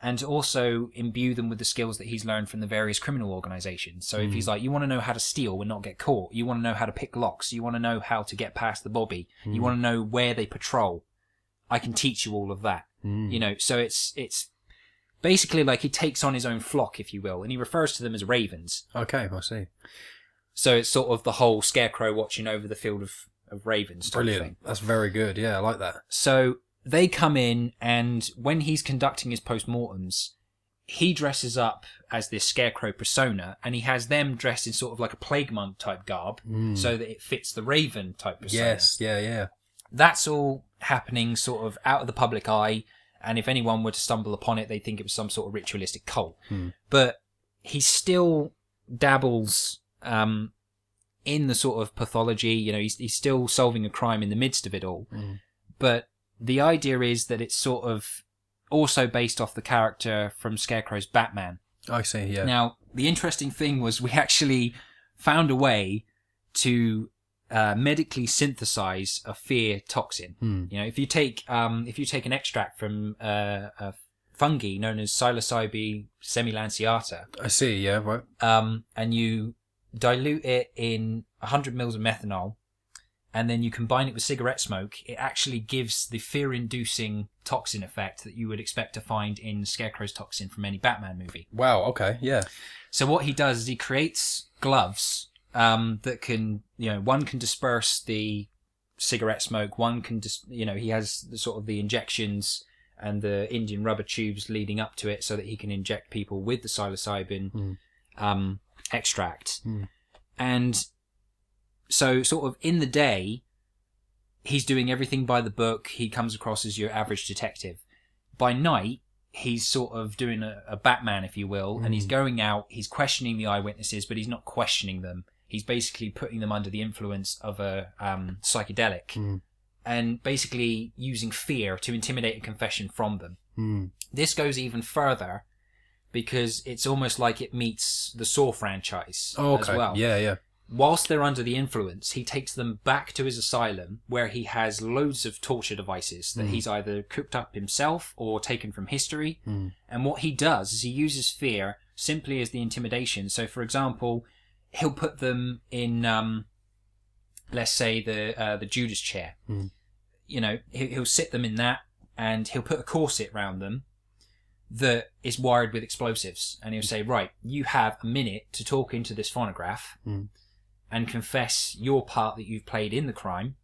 and also imbue them with the skills that he's learned from the various criminal organizations. So if he's like, you want to know how to steal and not get caught, you want to know how to pick locks, you want to know how to get past the bobby, you want to know where they patrol, I can teach you all of that. Mm. You know, so it's it's basically like he takes on his own flock, if you will, and he refers to them as ravens. Okay, I see. So it's sort of the whole scarecrow watching over the field of, of ravens. Brilliant. Thing. That's very good. Yeah, I like that. So they come in, and when he's conducting his postmortems, he dresses up as this scarecrow persona, and he has them dressed in sort of like a plague monk type garb, mm. so that it fits the raven type persona. Yes, yeah, yeah. That's all happening sort of out of the public eye, and if anyone were to stumble upon it, they'd think it was some sort of ritualistic cult. Hmm. But he still dabbles um, in the sort of pathology. You know, he's, he's still solving a crime in the midst of it all. But the idea is that it's sort of also based off the character from Scarecrow's Batman. I see, yeah. Now, the interesting thing was we actually found a way to uh, medically synthesize a fear toxin. Hmm. You know, if you take um, if you take an extract from uh, a fungi known as Psilocybe semilanceata, I see, yeah, right. um, and you dilute it in 100 mils of methanol, and then you combine it with cigarette smoke, it actually gives the fear-inducing toxin effect that you would expect to find in Scarecrow's toxin from any Batman movie. Wow, okay, yeah. So what he does is he creates gloves um, that can, you know, one can disperse the cigarette smoke. One can, dis- you know, he has the sort of the injections and the Indian rubber tubes leading up to it, so that he can inject people with the psilocybin um, extract. And so, sort of in the day, he's doing everything by the book. He comes across as your average detective. By night, he's sort of doing a, a Batman, if you will, and he's going out, he's questioning the eyewitnesses, but he's not questioning them. He's basically putting them under the influence of a um, psychedelic and basically using fear to intimidate a confession from them. Hmm. This goes even further because it's almost like it meets the Saw franchise Oh, okay. as well Yeah, yeah. whilst they're under the influence, he takes them back to his asylum where he has loads of torture devices that he's either cooked up himself or taken from history. And what he does is he uses fear simply as the intimidation. So, for example, he'll put them in, um, let's say, the uh, the Judas chair. You know, he- he'll sit them in that, and he'll put a corset round them that is wired with explosives, and he'll say, "Right, you have a minute to talk into this phonograph." and confess your part that you've played in the crime.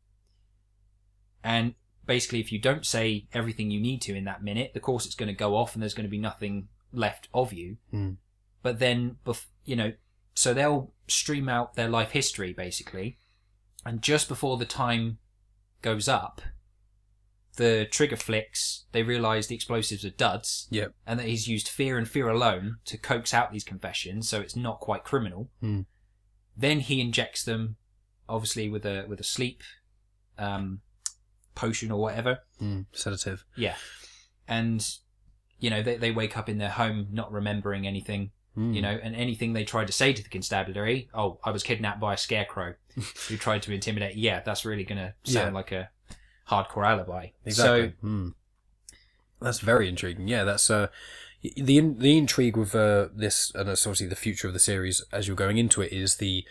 And basically, if you don't say everything you need to in that minute, the course it's going to go off and there's going to be nothing left of you. Mm. But then, you know, so they'll stream out their life history basically. And just before the time goes up, the trigger flicks, they realize the explosives are duds Yep. and that he's used fear and fear alone to coax out these confessions, so it's not quite criminal. Hmm. Then he injects them, obviously with a with a sleep um, potion or whatever. Mm. Sedative. Yeah, and you know they they wake up in their home not remembering anything. Mm. You know, and anything they tried to say to the constabulary, oh, I was kidnapped by a scarecrow who tried to intimidate. Yeah, that's really going to sound Yeah. like a hardcore alibi. Exactly. So Mm. That's very intriguing. Yeah, that's uh, the the intrigue with uh, this, and that's obviously the future of the series as you're going into it is the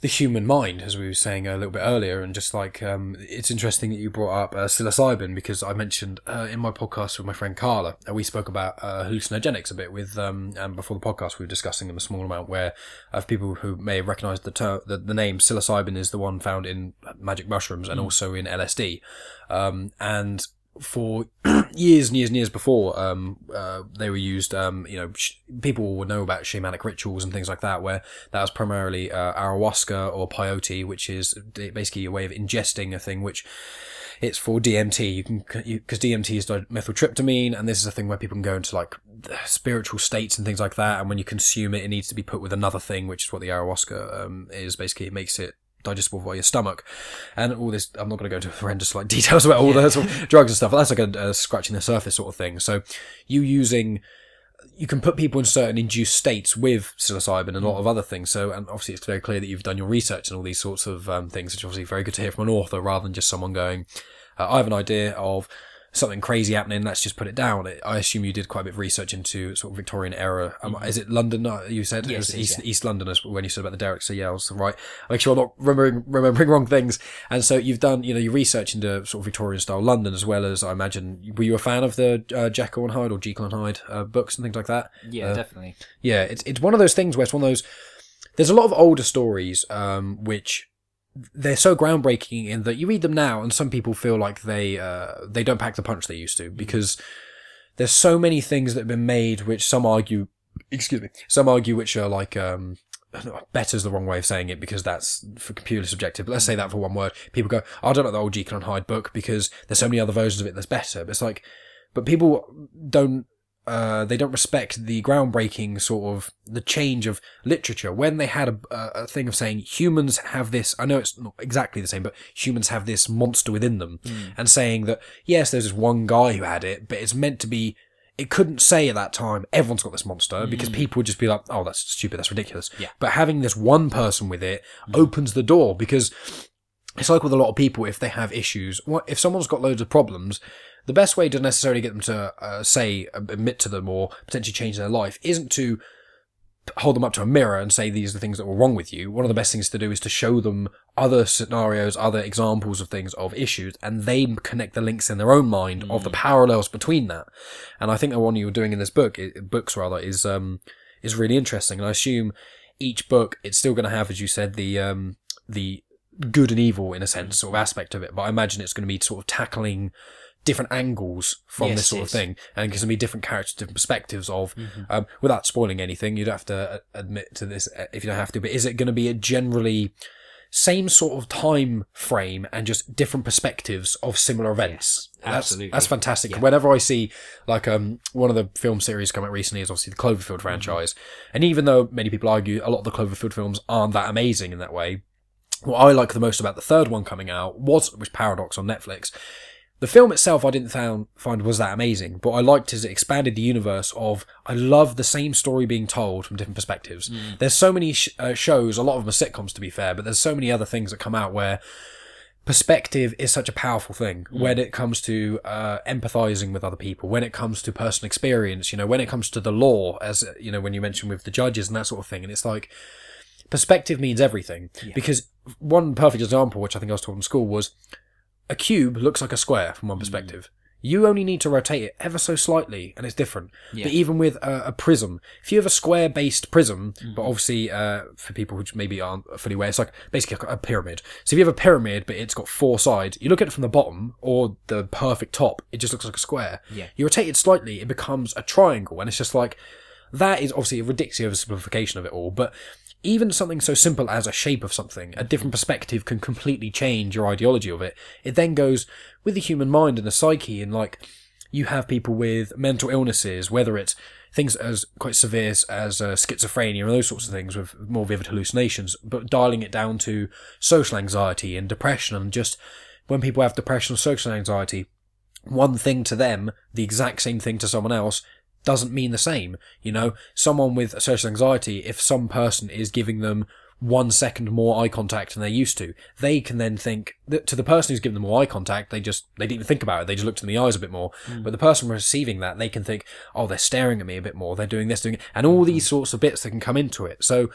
the human mind, as we were saying a little bit earlier, and just like um, it's interesting that you brought up uh, psilocybin because I mentioned uh, in my podcast with my friend Carla, uh, we spoke about uh, hallucinogenics a bit with um, and before the podcast we were discussing them a small amount where of people who may have recognised the, term, the the name psilocybin is the one found in magic mushrooms and also in LSD, um, and for years and years and years before um, uh, they were used um, you know sh- people would know about shamanic rituals and things like that where that was primarily uh, ayahuasca or peyote which is basically a way of ingesting a thing which it's for DMT you can because DMT is methyltryptamine, and this is a thing where people can go into like spiritual states and things like that and when you consume it it needs to be put with another thing which is what the ayahuasca um, is. Basically it makes it digestible via your stomach, and all this. I'm not going to go into horrendous like details about all the sort of drugs and stuff. But that's like a, a scratching the surface sort of thing. So you using you can put people in certain induced states with psilocybin and a lot of other things. So, and obviously, it's very clear that you've done your research and all these sorts of um, things, which is obviously very good to hear from an author rather than just someone going, uh, I have an idea of something crazy happening, let's just put it down. I assume you did quite a bit of research into sort of Victorian era. Um, Is it London? uh, You said Mm-hmm. Yes, It it is, East, East London as when you said about the Derrick. So yeah, I was right. I make sure I'm not remembering remembering wrong things. And so you've done, you know, your research into sort of Victorian style London as well as I imagine. Were you a fan of the uh, Jekyll and Hyde or Jekyll and Hyde uh, books and things like that? Yeah, Uh, definitely. yeah, it's it's one of those things where it's one of those. There's a lot of older stories, um, which they're so groundbreaking in that you read them now, and some people feel like they uh, they don't pack the punch they used to because there's so many things that have been made which some argue, excuse me, some argue which are like um, better's the wrong way of saying it because that's for purely subjective. But let's say that for one word. People go, I don't like the old Jekyll and Hyde book because there's so many other versions of it that's better. But it's like, but people don't uh, they don't respect the groundbreaking sort of the change of literature. When they had a, a, a thing of saying humans have this i know it's not exactly the same but humans have this monster within them and saying that yes there's this one guy who had it but it's meant to be it couldn't say at that time everyone's got this monster because people would just be like oh that's stupid that's ridiculous. Yeah. but having this one person with it opens the door because it's like with a lot of people if they have issues what if someone's got loads of problems the best way to necessarily get them to uh, say admit to them or potentially change their life isn't to hold them up to a mirror and say these are the things that were wrong with you. One of the best things to do is to show them other scenarios other examples of things of issues and they connect the links in their own mind of the parallels between that. And i think the one you're doing in this book books rather is um is really interesting. And i assume each book it's still going to have as you said the um the good and evil in a sense sort of aspect of it but i imagine it's going to be sort of tackling different angles from Yes, this sort of thing and it's going to be different characters different perspectives of Mm-hmm. um, without spoiling anything you'd have to uh, admit to this uh, if you don't have to but is it going to be a generally same sort of time frame and just different perspectives of similar events Yes, that's, absolutely. that's fantastic Yeah. whenever i see like um one of the film series come out recently is obviously the cloverfield franchise and even though many people argue a lot of the cloverfield films aren't that amazing in that way what I like the most about the third one coming out was which Paradox on Netflix. The film itself I didn't found, find was that amazing, but I liked as it expanded the universe of I love the same story being told from different perspectives. There's so many sh- uh, shows, a lot of them are sitcoms to be fair, but there's so many other things that come out where perspective is such a powerful thing when it comes to uh, empathizing with other people when it comes to personal experience you know when it comes to the law as you know when you mentioned with the judges and that sort of thing and it's like perspective means everything. Because one perfect example which i think i was taught in school was a cube looks like a square from one perspective. You only need to rotate it ever so slightly and it's different. Yeah. but even with a, a prism if you have a square based prism but obviously uh, for people who maybe aren't fully aware it's like basically a pyramid. So if you have a pyramid but it's got four sides you look at it from the bottom or the perfect top it just looks like a square. Yeah. you rotate it slightly it becomes a triangle and it's just like that is obviously a ridiculous simplification of it all but even something so simple as a shape of something, a different perspective can completely change your ideology of it. It then goes with the human mind and the psyche, and like you have people with mental illnesses, whether it's things as quite severe as uh, schizophrenia and those sorts of things with more vivid hallucinations, but dialing it down to social anxiety and depression, and just when people have depression or social anxiety, one thing to them, the exact same thing to someone else, doesn't mean the same. You know, someone with social anxiety, if some person is giving them one second more eye contact than they're used to, they can then think that to the person who's giving them more eye contact, they just, they didn't even think about it. They just looked in the eyes a bit more. Hmm. But the person receiving that, they can think, oh, they're staring at me a bit more. They're doing this, doing it, and all hmm. these sorts of bits that can come into it. So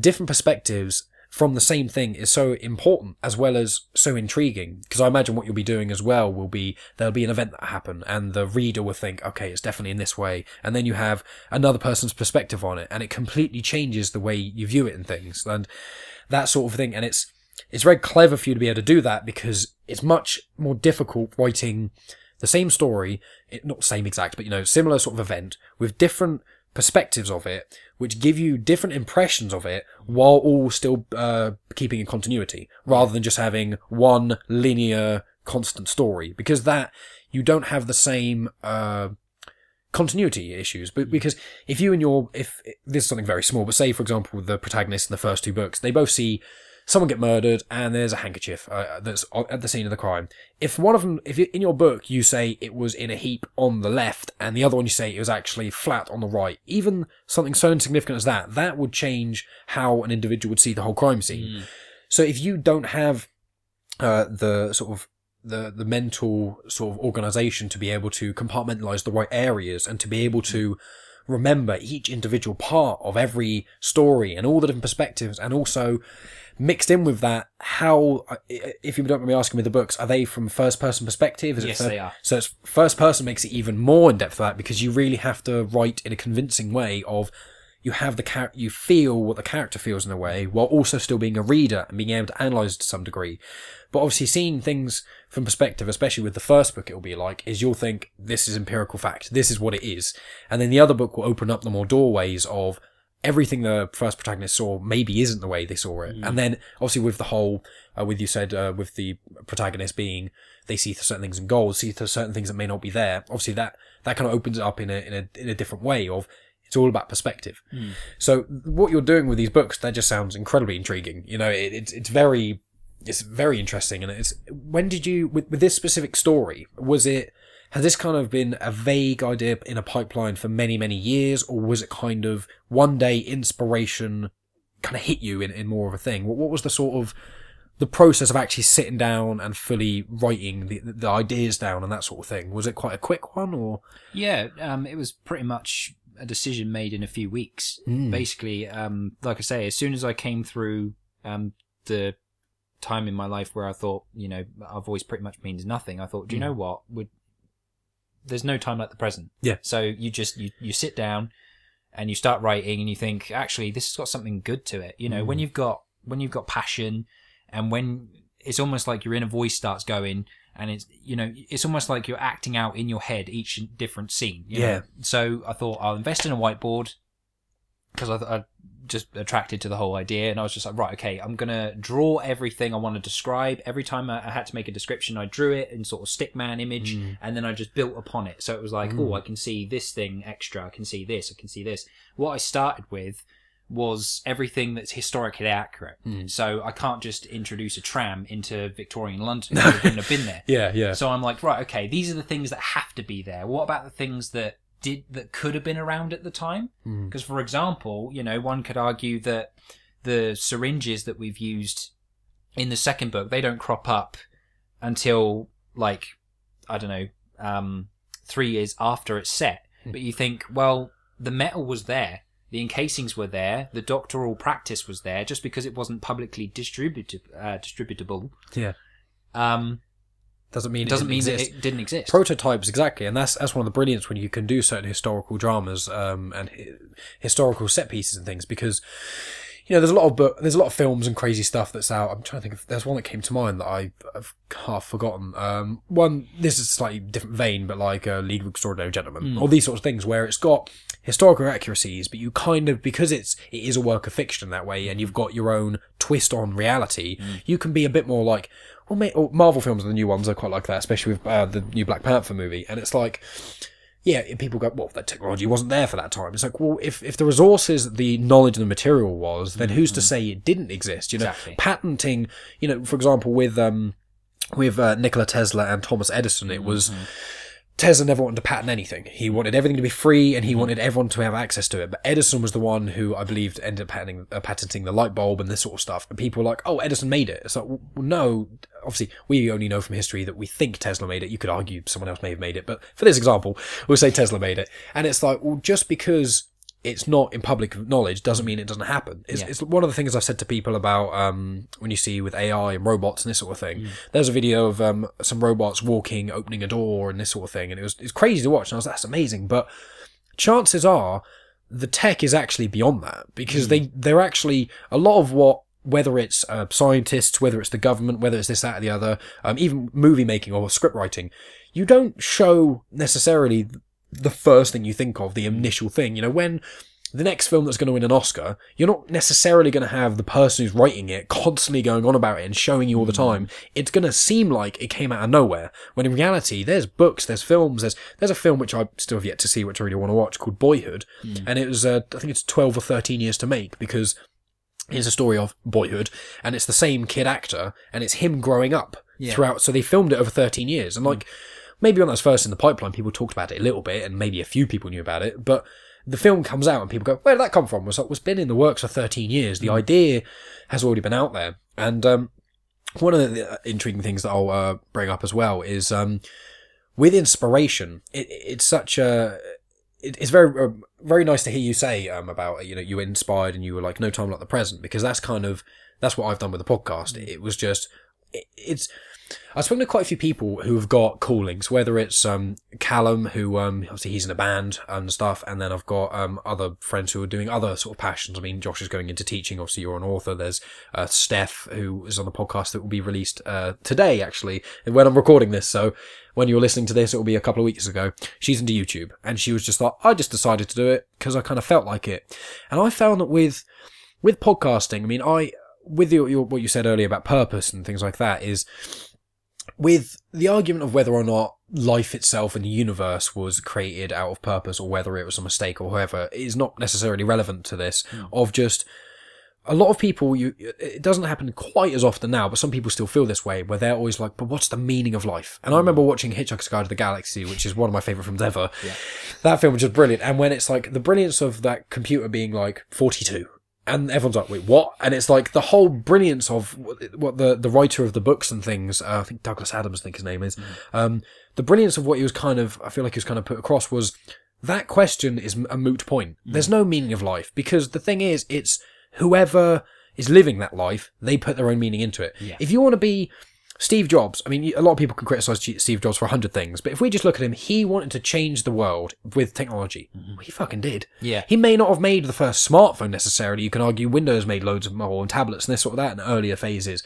different perspectives from the same thing is so important as well as so intriguing. Because I imagine what you'll be doing as well will be there'll be an event that happen and the reader will think okay it's definitely in this way. And then you have another person's perspective on it and it completely changes the way you view it and things and that sort of thing. And it's it's very clever for you to be able to do that because it's much more difficult writing the same story, not same exact, but you know, similar sort of event with different perspectives of it, which give you different impressions of it while all still uh, keeping in continuity, rather than just having one linear, constant story. Because that you don't have the same uh, continuity issues. But because if you and your if this is something very small, but say for example the protagonist in the first two books, they both see someone get murdered and there's a handkerchief uh, that's at the scene of the crime. If one of them, if in your book you say it was in a heap on the left and the other one you say it was actually flat on the right, even something so insignificant as that, that would change how an individual would see the whole crime scene. So if you don't have uh, the sort of the the mental sort of organization to be able to compartmentalize the right areas and to be able to remember each individual part of every story and all the different perspectives and also mixed in with that how uh, if you don't mind me asking with the books are they from first person perspective is Yes, they are. so it's first person makes it even more in depth for that because you really have to write in a convincing way of you have the char- you feel what the character feels in a way while also still being a reader and being able to analyze to some degree. But obviously seeing things from perspective especially with the first book it'll be like is you'll think this is empirical fact this is what it is. And then the other book will open up the more doorways of everything the first protagonist saw maybe isn't the way they saw it. And then obviously with the whole uh, with you said uh, with the protagonist being they see certain things in gold see certain things that may not be there obviously that that kind of opens it up in a in a in a different way of it's all about perspective. So what you're doing with these books that just sounds incredibly intriguing. You know it, it's it's very it's very interesting. And it's when did you with, with this specific story was it has this kind of been a vague idea in a pipeline for many many years? Or was it kind of one day inspiration kind of hit you in, in more of a thing? What, what was the sort of the process of actually sitting down and fully writing the, the ideas down and that sort of thing? Was it quite a quick one or? Yeah, um, it was pretty much a decision made in a few weeks. Basically, um, like I say, as soon as I came through um, the time in my life where I thought, you know, our voice pretty much means nothing, I thought, do you know what? Would there's no time like the present. Yeah. So you just you, you sit down and you start writing and you think, actually, this has got something good to it. You know, when you've got when you've got passion and when it's almost like your inner voice starts going and it's you know it's almost like you're acting out in your head each different scene you know? Yeah. so i thought i'll invest in a whiteboard because I, I just attracted to the whole idea and i was just like right okay i'm gonna draw everything i want to describe. Every time I, I had to make a description i drew it in sort of stickman image mm. and then i just built upon it. So it was like oh i can see this thing extra. I can see this. I can see this. What i started with was everything that's historically accurate. Hmm. So I can't just introduce a tram into Victorian London. It wouldn't have been there. yeah yeah So I'm like, right, okay, these are the things that have to be there. What about the things that did that could have been around at the time? Hmm. Because, for example, you know, one could argue that the syringes that we've used in the second book they don't crop up until like I don't know um, three years after it's set. Hmm. But you think, well, the metal was there. The encasings were there. The doctoral practice was there. Just because it wasn't publicly distributed, uh, distributable, yeah um, doesn't mean it doesn't it mean that it didn't exist. prototypes exactly and that's that's one of the brilliance when you can do certain historical dramas um, and hi- historical set pieces and things because you know there's a lot of book there's a lot of films and crazy stuff that's out i'm trying to think of there's one that came to mind that I, i've half forgotten um, one this is a slightly different vein but like uh, league of extraordinary gentlemen all these sorts of things where it's got historical accuracies but you kind of because it's it is a work of fiction that way and you've got your own twist on reality you can be a bit more like well, mate, or Marvel films, the new ones are quite like that, especially with uh, the new Black Panther movie. And it's like, yeah, people go, well, that technology wasn't there for that time. It's like, well, if, if the resources, the knowledge, and the material was, then who's to say it didn't exist? You know, Exactly. patenting, you know, for example, with um, with uh, Nikola Tesla and Thomas Edison, it was. Tesla never wanted to patent anything. He wanted everything to be free, and he wanted everyone to have access to it. But Edison was the one who I believed ended up patenting, uh, patenting the light bulb and this sort of stuff. And people were like, "Oh, Edison made it." It's like, well, no. Obviously, we only know from history that we think Tesla made it. You could argue someone else may have made it, but for this example, we'll say Tesla made it. And it's like, well, just because it's not in public knowledge doesn't mean it doesn't happen. It's, Yeah. it's one of the things I've said to people about um, when you see with AI and robots and this sort of thing. There's a video of um, some robots walking, opening a door, and this sort of thing, and it was it's crazy to watch. And I was like, that's amazing, but chances are the tech is actually beyond that because they they're actually a lot of what whether it's uh, scientists, whether it's the government, whether it's this, that, or the other, um, even movie making or script writing, you don't show necessarily the first thing you think of, the initial thing. You know, when the next film that's going to win an Oscar, you're not necessarily going to have the person who's writing it constantly going on about it and showing you all the hmm. time. It's going to seem like it came out of nowhere. When in reality, there's books, there's films, there's there's a film which I still have yet to see, which I really want to watch, called Boyhood, hmm. and it was uh, I think it's twelve or thirteen years to make because It's a story of boyhood, and it's the same kid actor, and it's him growing up Yeah. throughout. So they filmed it over 13 years, and hmm. like maybe when that was first in the pipeline, people talked about it a little bit, and maybe a few people knew about it, but the film comes out and people go, "Where did that come from?" Was like, was been in the works for 13 years. The idea has already been out there, and um, one of the intriguing things that I'll uh, bring up as well is um, with inspiration. It, it's such a it, it's very uh, very nice to hear you say um, about you know you were inspired and you were like no time like the present because that's kind of that's what I've done with the podcast. It was just it, it's I've spoken to quite a few people who have got callings, whether it's um, Callum, who um, obviously he's in a band and stuff, and then I've got um, other friends who are doing other sort of passions. I mean, Josh is going into teaching. Obviously, you're an author. There's uh, Steph, who is on the podcast that will be released uh, today, actually, when I'm recording this. So when you're listening to this, it will be a couple of weeks ago. She's into YouTube, and she was just like, I just decided to do it because I kind of felt like it, and I found that with with podcasting, I mean, I with your, your what you said earlier about purpose and things like that is with the argument of whether or not life itself and the universe was created out of purpose or whether it was a mistake or whoever is not necessarily relevant to this hmm. of just a lot of people you it doesn't happen quite as often now but some people still feel this way where they're always like but what's the meaning of life? And i hmm. remember watching hitchhiker's guide to the galaxy which is one of my favorite films ever. That film was just brilliant. And when it's like the brilliance of that computer being like 42 and everyone's like, "Wait, what?" And it's like the whole brilliance of what- the the writer of the books and things. Uh, I think Douglas Adams, I think his name is. Um, the brilliance of what he was kind of, I feel like he was kind of put across was that question is a moot point. There's no meaning of life because the thing is, it's whoever is living that life, they put their own meaning into it. Yeah. If you want to be Steve Jobs, I mean, a lot of people can criticize Steve Jobs for a hundred things, but if we just look at him, he wanted to change the world with technology. He fucking did. Yeah. He may not have made the first smartphone necessarily. You can argue Windows made loads of more and tablets and this sort of that in earlier phases.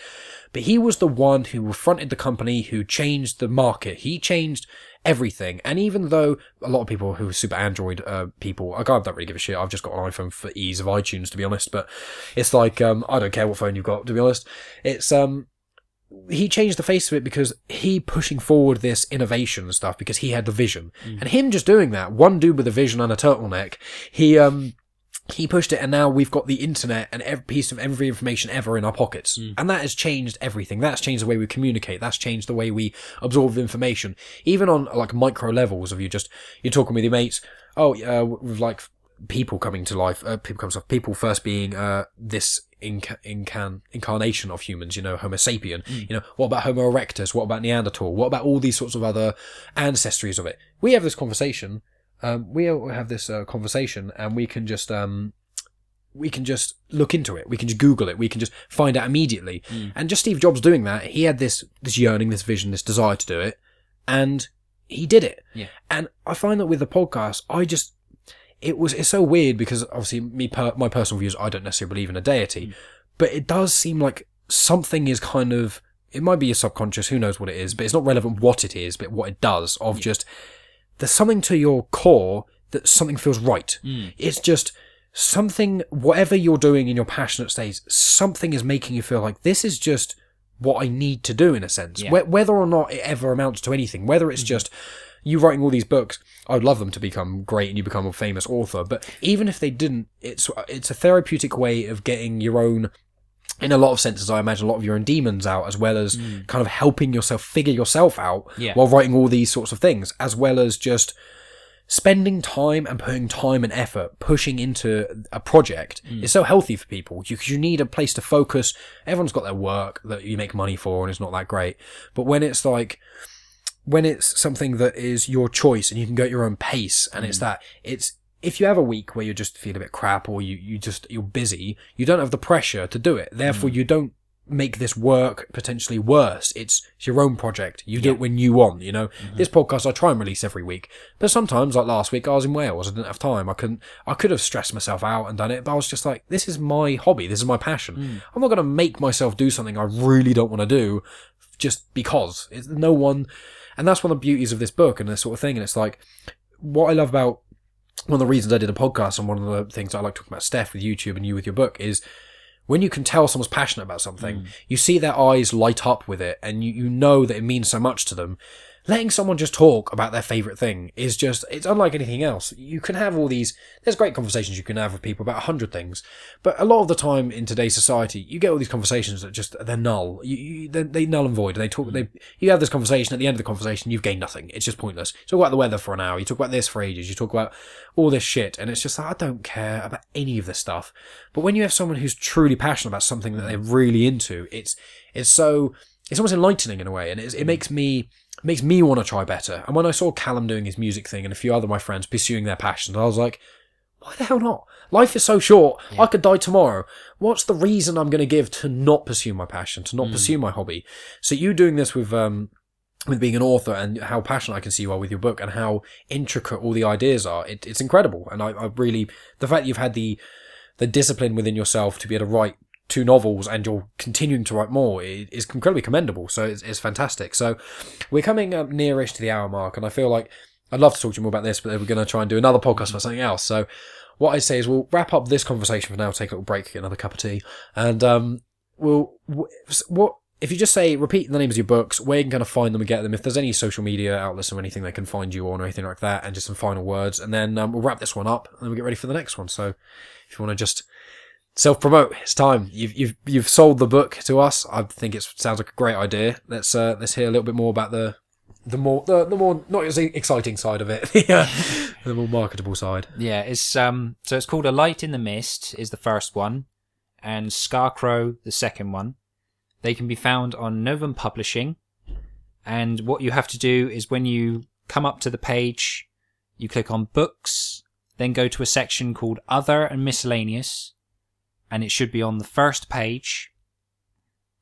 But he was the one who fronted the company, who changed the market. He changed everything. And even though a lot of people who are super Android uh, people, I don't really give a shit. I've just got an iPhone for ease of iTunes, to be honest. But it's like um, I don't care what phone you've got, to be honest. It's um, he changed the face of it because he pushing forward this innovation and stuff because he had the vision. And him just doing that one dude with a vision and a turtleneck he um he pushed it and now we've got the internet and every piece of every information ever in our pockets. And that has changed everything. That's changed the way we communicate. That's changed the way we absorb information. Even on like micro levels of you just you're talking with your mates oh uh, with like people coming to life uh, people comes off people first being uh this inca- incan- incarnation of humans you know homo sapien. You know what about homo erectus? What about neanderthal? What about all these sorts of other ancestries of it? We have this conversation um, we have this uh, conversation and we can just um, we can just look into it. We can just google it. We can just find out immediately. And just steve jobs doing that he had this this yearning this vision this desire to do it and he did it. Yeah. and i find that with the podcast i just it was it's so weird because obviously me per, my personal views I don't necessarily believe in a deity, mm. but it does seem like something is kind of it might be your subconscious, who knows what it is, but it's not relevant what it is, but what it does of just there's something to your core that something feels right. Mm. It's just something whatever you're doing in your passionate state, something is making you feel like this is just what I need to do in a sense. Yeah. Whe- Whether or not it ever amounts to anything, whether it's mm. just you writing all these books, I would love them to become great and you become a famous author. But even if they didn't, it's it's a therapeutic way of getting your own. In a lot of senses, I imagine a lot of your own demons out, as well as mm. kind of helping yourself figure yourself out Yeah. while writing all these sorts of things, as well as just spending time and putting time and effort pushing into a project mm. is so healthy for people because you need a place to focus. Everyone's got their work that you make money for and it's not that great. But when it's like, when it's something that is your choice and you can go at your own pace and it's mm. that, it's, if you have a week where you just feel a bit crap or you, you just, you're busy, you don't have the pressure to do it. Therefore, mm. you don't make this work potentially worse. It's, it's your own project. You do it when you want, you know. Mm-hmm. This podcast I try and release every week. But sometimes, like last week, I was in Wales. I didn't have time. I couldn't, I could have stressed myself out and done it, but I was just like, this is my hobby. This is my passion. Mm. I'm not going to make myself do something I really don't want to do just because. It's no one, and that's one of the beauties of this book and this sort of thing. And it's like, what I love about one of the reasons I did a podcast and one of the things I like talking about Steph with YouTube and you with your book is when you can tell someone's passionate about something, mm. you see their eyes light up with it and you, you know that it means so much to them. Letting someone just talk about their favorite thing is just it's unlike anything else. You can have all these there's great conversations you can have with people about a hundred things but a lot of the time in today's society you get all these conversations that just they're null. You, you they, they null and void. They talk they you have this conversation at the end of the conversation you've gained nothing. It's just pointless. You talk about the weather for an hour you talk about this for ages you talk about all this shit and it's just like i don't care about any of this stuff. But when you have someone who's truly passionate about something that they're really into it's it's so it's almost enlightening in a way and it makes me makes me want to try better. And when I saw Callum doing his music thing and a few other my friends pursuing their passions, I was like, why the hell not? Life is so short. I could die tomorrow. What's the reason I'm going to give to not pursue my passion, to not pursue my hobby? So you doing this with um with being an author and how passionate I can see you are with your book and how intricate all the ideas are, it, it's incredible. And I, I really the fact that you've had the the discipline within yourself to be able to write two novels and you're continuing to write more is incredibly commendable. So it's, it's fantastic. So we're coming up nearish to the hour mark, and I feel like I'd love to talk to you more about this, but we're going to try and do another podcast about something else. So what I say is we'll wrap up this conversation for now, take a little break, get another cup of tea, and um, we'll what. If you just say, repeat the names of your books, where you can kind of find them and get them, if there's any social media outlets or anything they can find you on or anything like that, and just some final words, and then um, we'll wrap this one up and we'll get ready for the next one. So if you want to just self promote. It's time. You've you've you've sold the book to us. I think it sounds like a great idea. Let's uh, let's hear a little bit more about the the more the, the more not as exciting side of it. yeah, the more marketable side. Yeah, it's um so it's called A Light in the Mist is the first one and Scarecrow the second one. They can be found on Novum Publishing. And what you have to do is when you come up to the page, you click on books, then go to a section called Other and Miscellaneous, and it should be on the first page,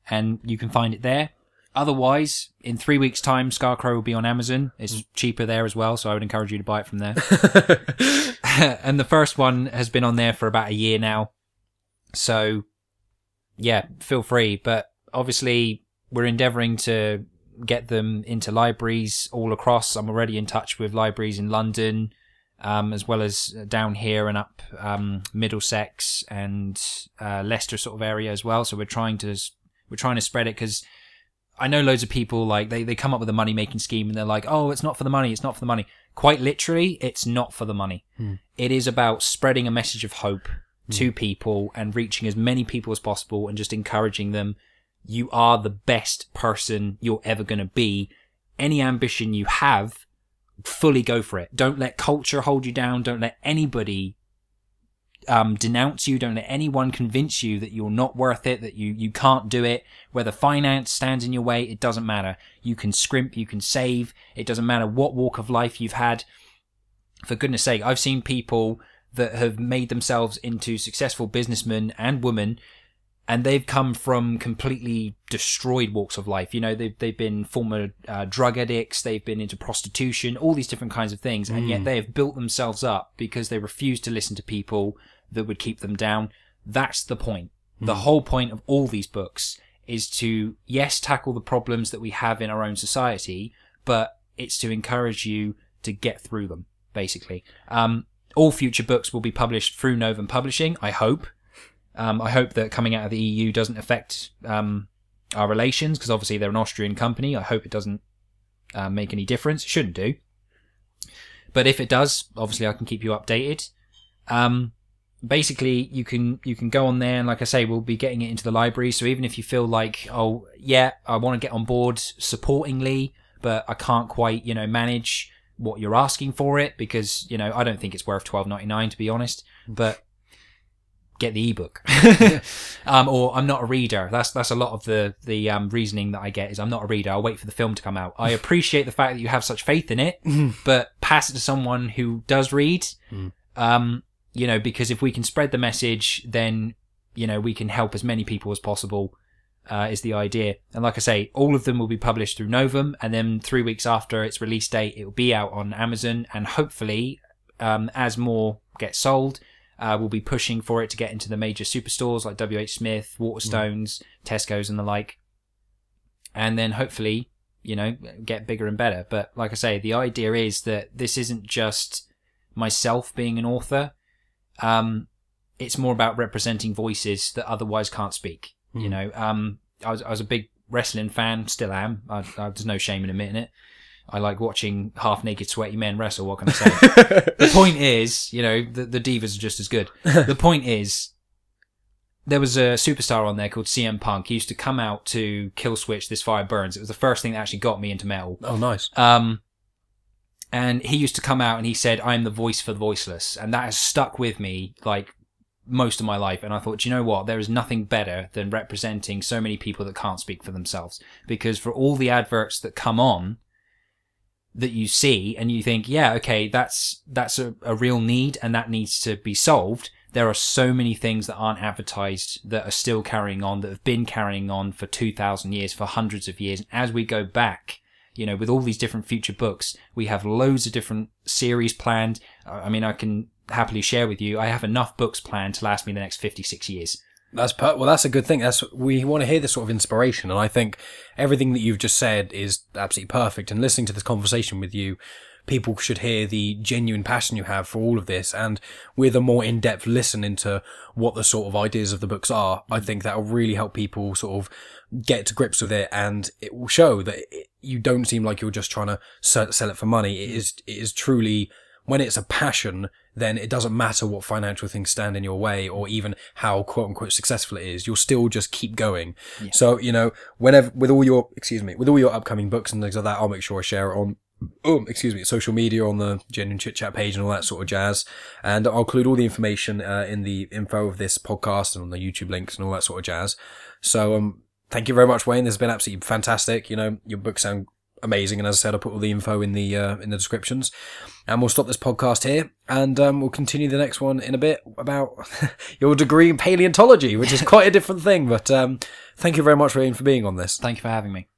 and you can find it there. Otherwise, in three weeks' time, Scarecrow will be on Amazon. It's cheaper there as well, so I would encourage you to buy it from there. and the first one has been on there for about a year now. So, yeah, feel free. But obviously, we're endeavouring to get them into libraries all across. I'm already in touch with libraries in London, um, as well as down here and up um, Middlesex and uh, Leicester sort of area as well. So we're trying to we're trying to spread it because I know loads of people like they, they come up with a money making scheme and they're like, oh, it's not for the money, it's not for the money. Quite literally, it's not for the money. It is about spreading a message of hope to people and reaching as many people as possible and just encouraging them. You are the best person you're ever going to be. Any ambition you have, fully go for it. Don't let culture hold you down. Don't let anybody um, denounce you. Don't let anyone convince you that you're not worth it, that you, you can't do it. Whether finance stands in your way, it doesn't matter. You can scrimp, you can save. It doesn't matter what walk of life you've had. For goodness sake, I've seen people that have made themselves into successful businessmen and women and they've come from completely destroyed walks of life. You know, they've they've been former uh, drug addicts, they've been into prostitution, all these different kinds of things, and yet they have built themselves up because they refuse to listen to people that would keep them down. That's the point. The whole point of all these books is to yes tackle the problems that we have in our own society, but it's to encourage you to get through them. Basically, um, all future books will be published through Novum Publishing. I hope. Um, I hope that coming out of the EU doesn't affect um, our relations because obviously they're an Austrian company. I hope it doesn't uh, make any difference. It shouldn't do. But if it does, obviously I can keep you updated. Um, basically, you can you can go on there and, like I say, we'll be getting it into the library. So even if you feel like, oh yeah, I want to get on board supportingly, but I can't quite, you know, manage what you're asking for it because you know I don't think it's worth twelve ninety nine to be honest. But get the ebook. Um, or i'm not a reader. That's that's a lot of the the um, reasoning that i get is i'm not a reader. I'll wait for the film to come out. I appreciate the fact that you have such faith in it but pass it to someone who does read. Um, you know because if we can spread the message then you know we can help as many people as possible uh, is the idea. And like i say all of them will be published through novum and then three weeks after its release date it will be out on amazon and hopefully um, as more get sold uh, we'll be pushing for it to get into the major superstores like WH Smith, Waterstones, Tesco's, and the like. And then hopefully, you know, get bigger and better. But like I say, the idea is that this isn't just myself being an author. Um, it's more about representing voices that otherwise can't speak. You know, um, I was I was a big wrestling fan, still am. I, I, there's no shame in admitting it. I like watching half naked, sweaty men wrestle. What can I say? the point is, you know, the, the divas are just as good. The point is, there was a superstar on there called CM Punk. He used to come out to Kill Switch, This Fire Burns. It was the first thing that actually got me into metal. Oh, nice. Um, and he used to come out and he said, "I'm the voice for the voiceless," and that has stuck with me like most of my life. And I thought, "Do you know what? There is nothing better than representing so many people that can't speak for themselves. Because for all the adverts that come on that you see, and you think, yeah, okay, that's that's a, a real need, and that needs to be solved. There are so many things that aren't advertised that are still carrying on, that have been carrying on for two thousand years, for hundreds of years. And as we go back you know, with all these different future books, we have loads of different series planned. I mean, I can happily share with you, I have enough books planned to last me the next 56 years. That's per- well. That's a good thing. That's we want to hear this sort of inspiration, and I think everything that you've just said is absolutely perfect. And listening to this conversation with you, people should hear the genuine passion you have for all of this, and with a more in-depth listen into what the sort of ideas of the books are. I think that will really help people sort of get to grips with it, and it will show that it, you don't seem like you're just trying to sell, sell it for money. It is it is truly when it's a passion, then it doesn't matter what financial things stand in your way or even how quote unquote successful it is. You'll still just keep going. Yeah. So, you know, whenever, with all your, excuse me, with all your upcoming books and things like that, I'll make sure I share it on, oh, excuse me, social media on the genuine chit chat page and all that sort of jazz. And I'll include all the information, uh, in the info of this podcast and on the YouTube links and all that sort of jazz. So, um, thank you very much, Wayne. This has been absolutely fantastic. You know, your books sound amazing. And as I said, I'll put all the info in the uh, in the descriptions. And we'll stop this podcast here, and um, we'll continue the next one in a bit about your degree in paleontology, which is quite a different thing. But um, thank you very much, Wayne, for being on this. Thank you for having me.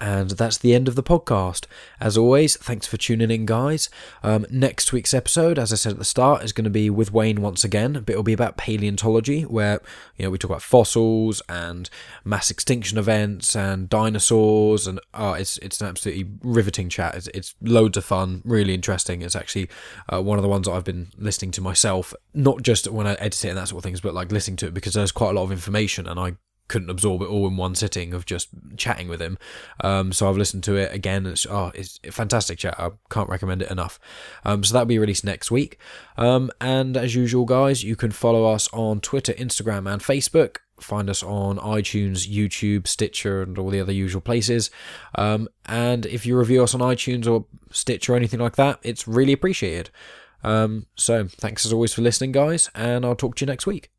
And that's the end of the podcast. As always, thanks for tuning in, guys. Um, next week's episode, as I said at the start, is going to be with Wayne once again, but it'll be about paleontology, where you know we talk about fossils and mass extinction events and dinosaurs, and oh, it's it's an absolutely riveting chat. It's, it's loads of fun, really interesting. It's actually uh, one of the ones that I've been listening to myself, not just when I edit it and that sort of things, but like listening to it because there's quite a lot of information, and I couldn't absorb it all in one sitting of just chatting with him. Um, so I've listened to it again. It's, oh, it's fantastic chat. I can't recommend it enough. Um, so that'll be released next week. Um, and as usual, guys, you can follow us on Twitter, Instagram, and Facebook. Find us on iTunes, YouTube, Stitcher, and all the other usual places. Um, and if you review us on iTunes or Stitcher or anything like that, it's really appreciated. Um, so thanks as always for listening, guys, and I'll talk to you next week.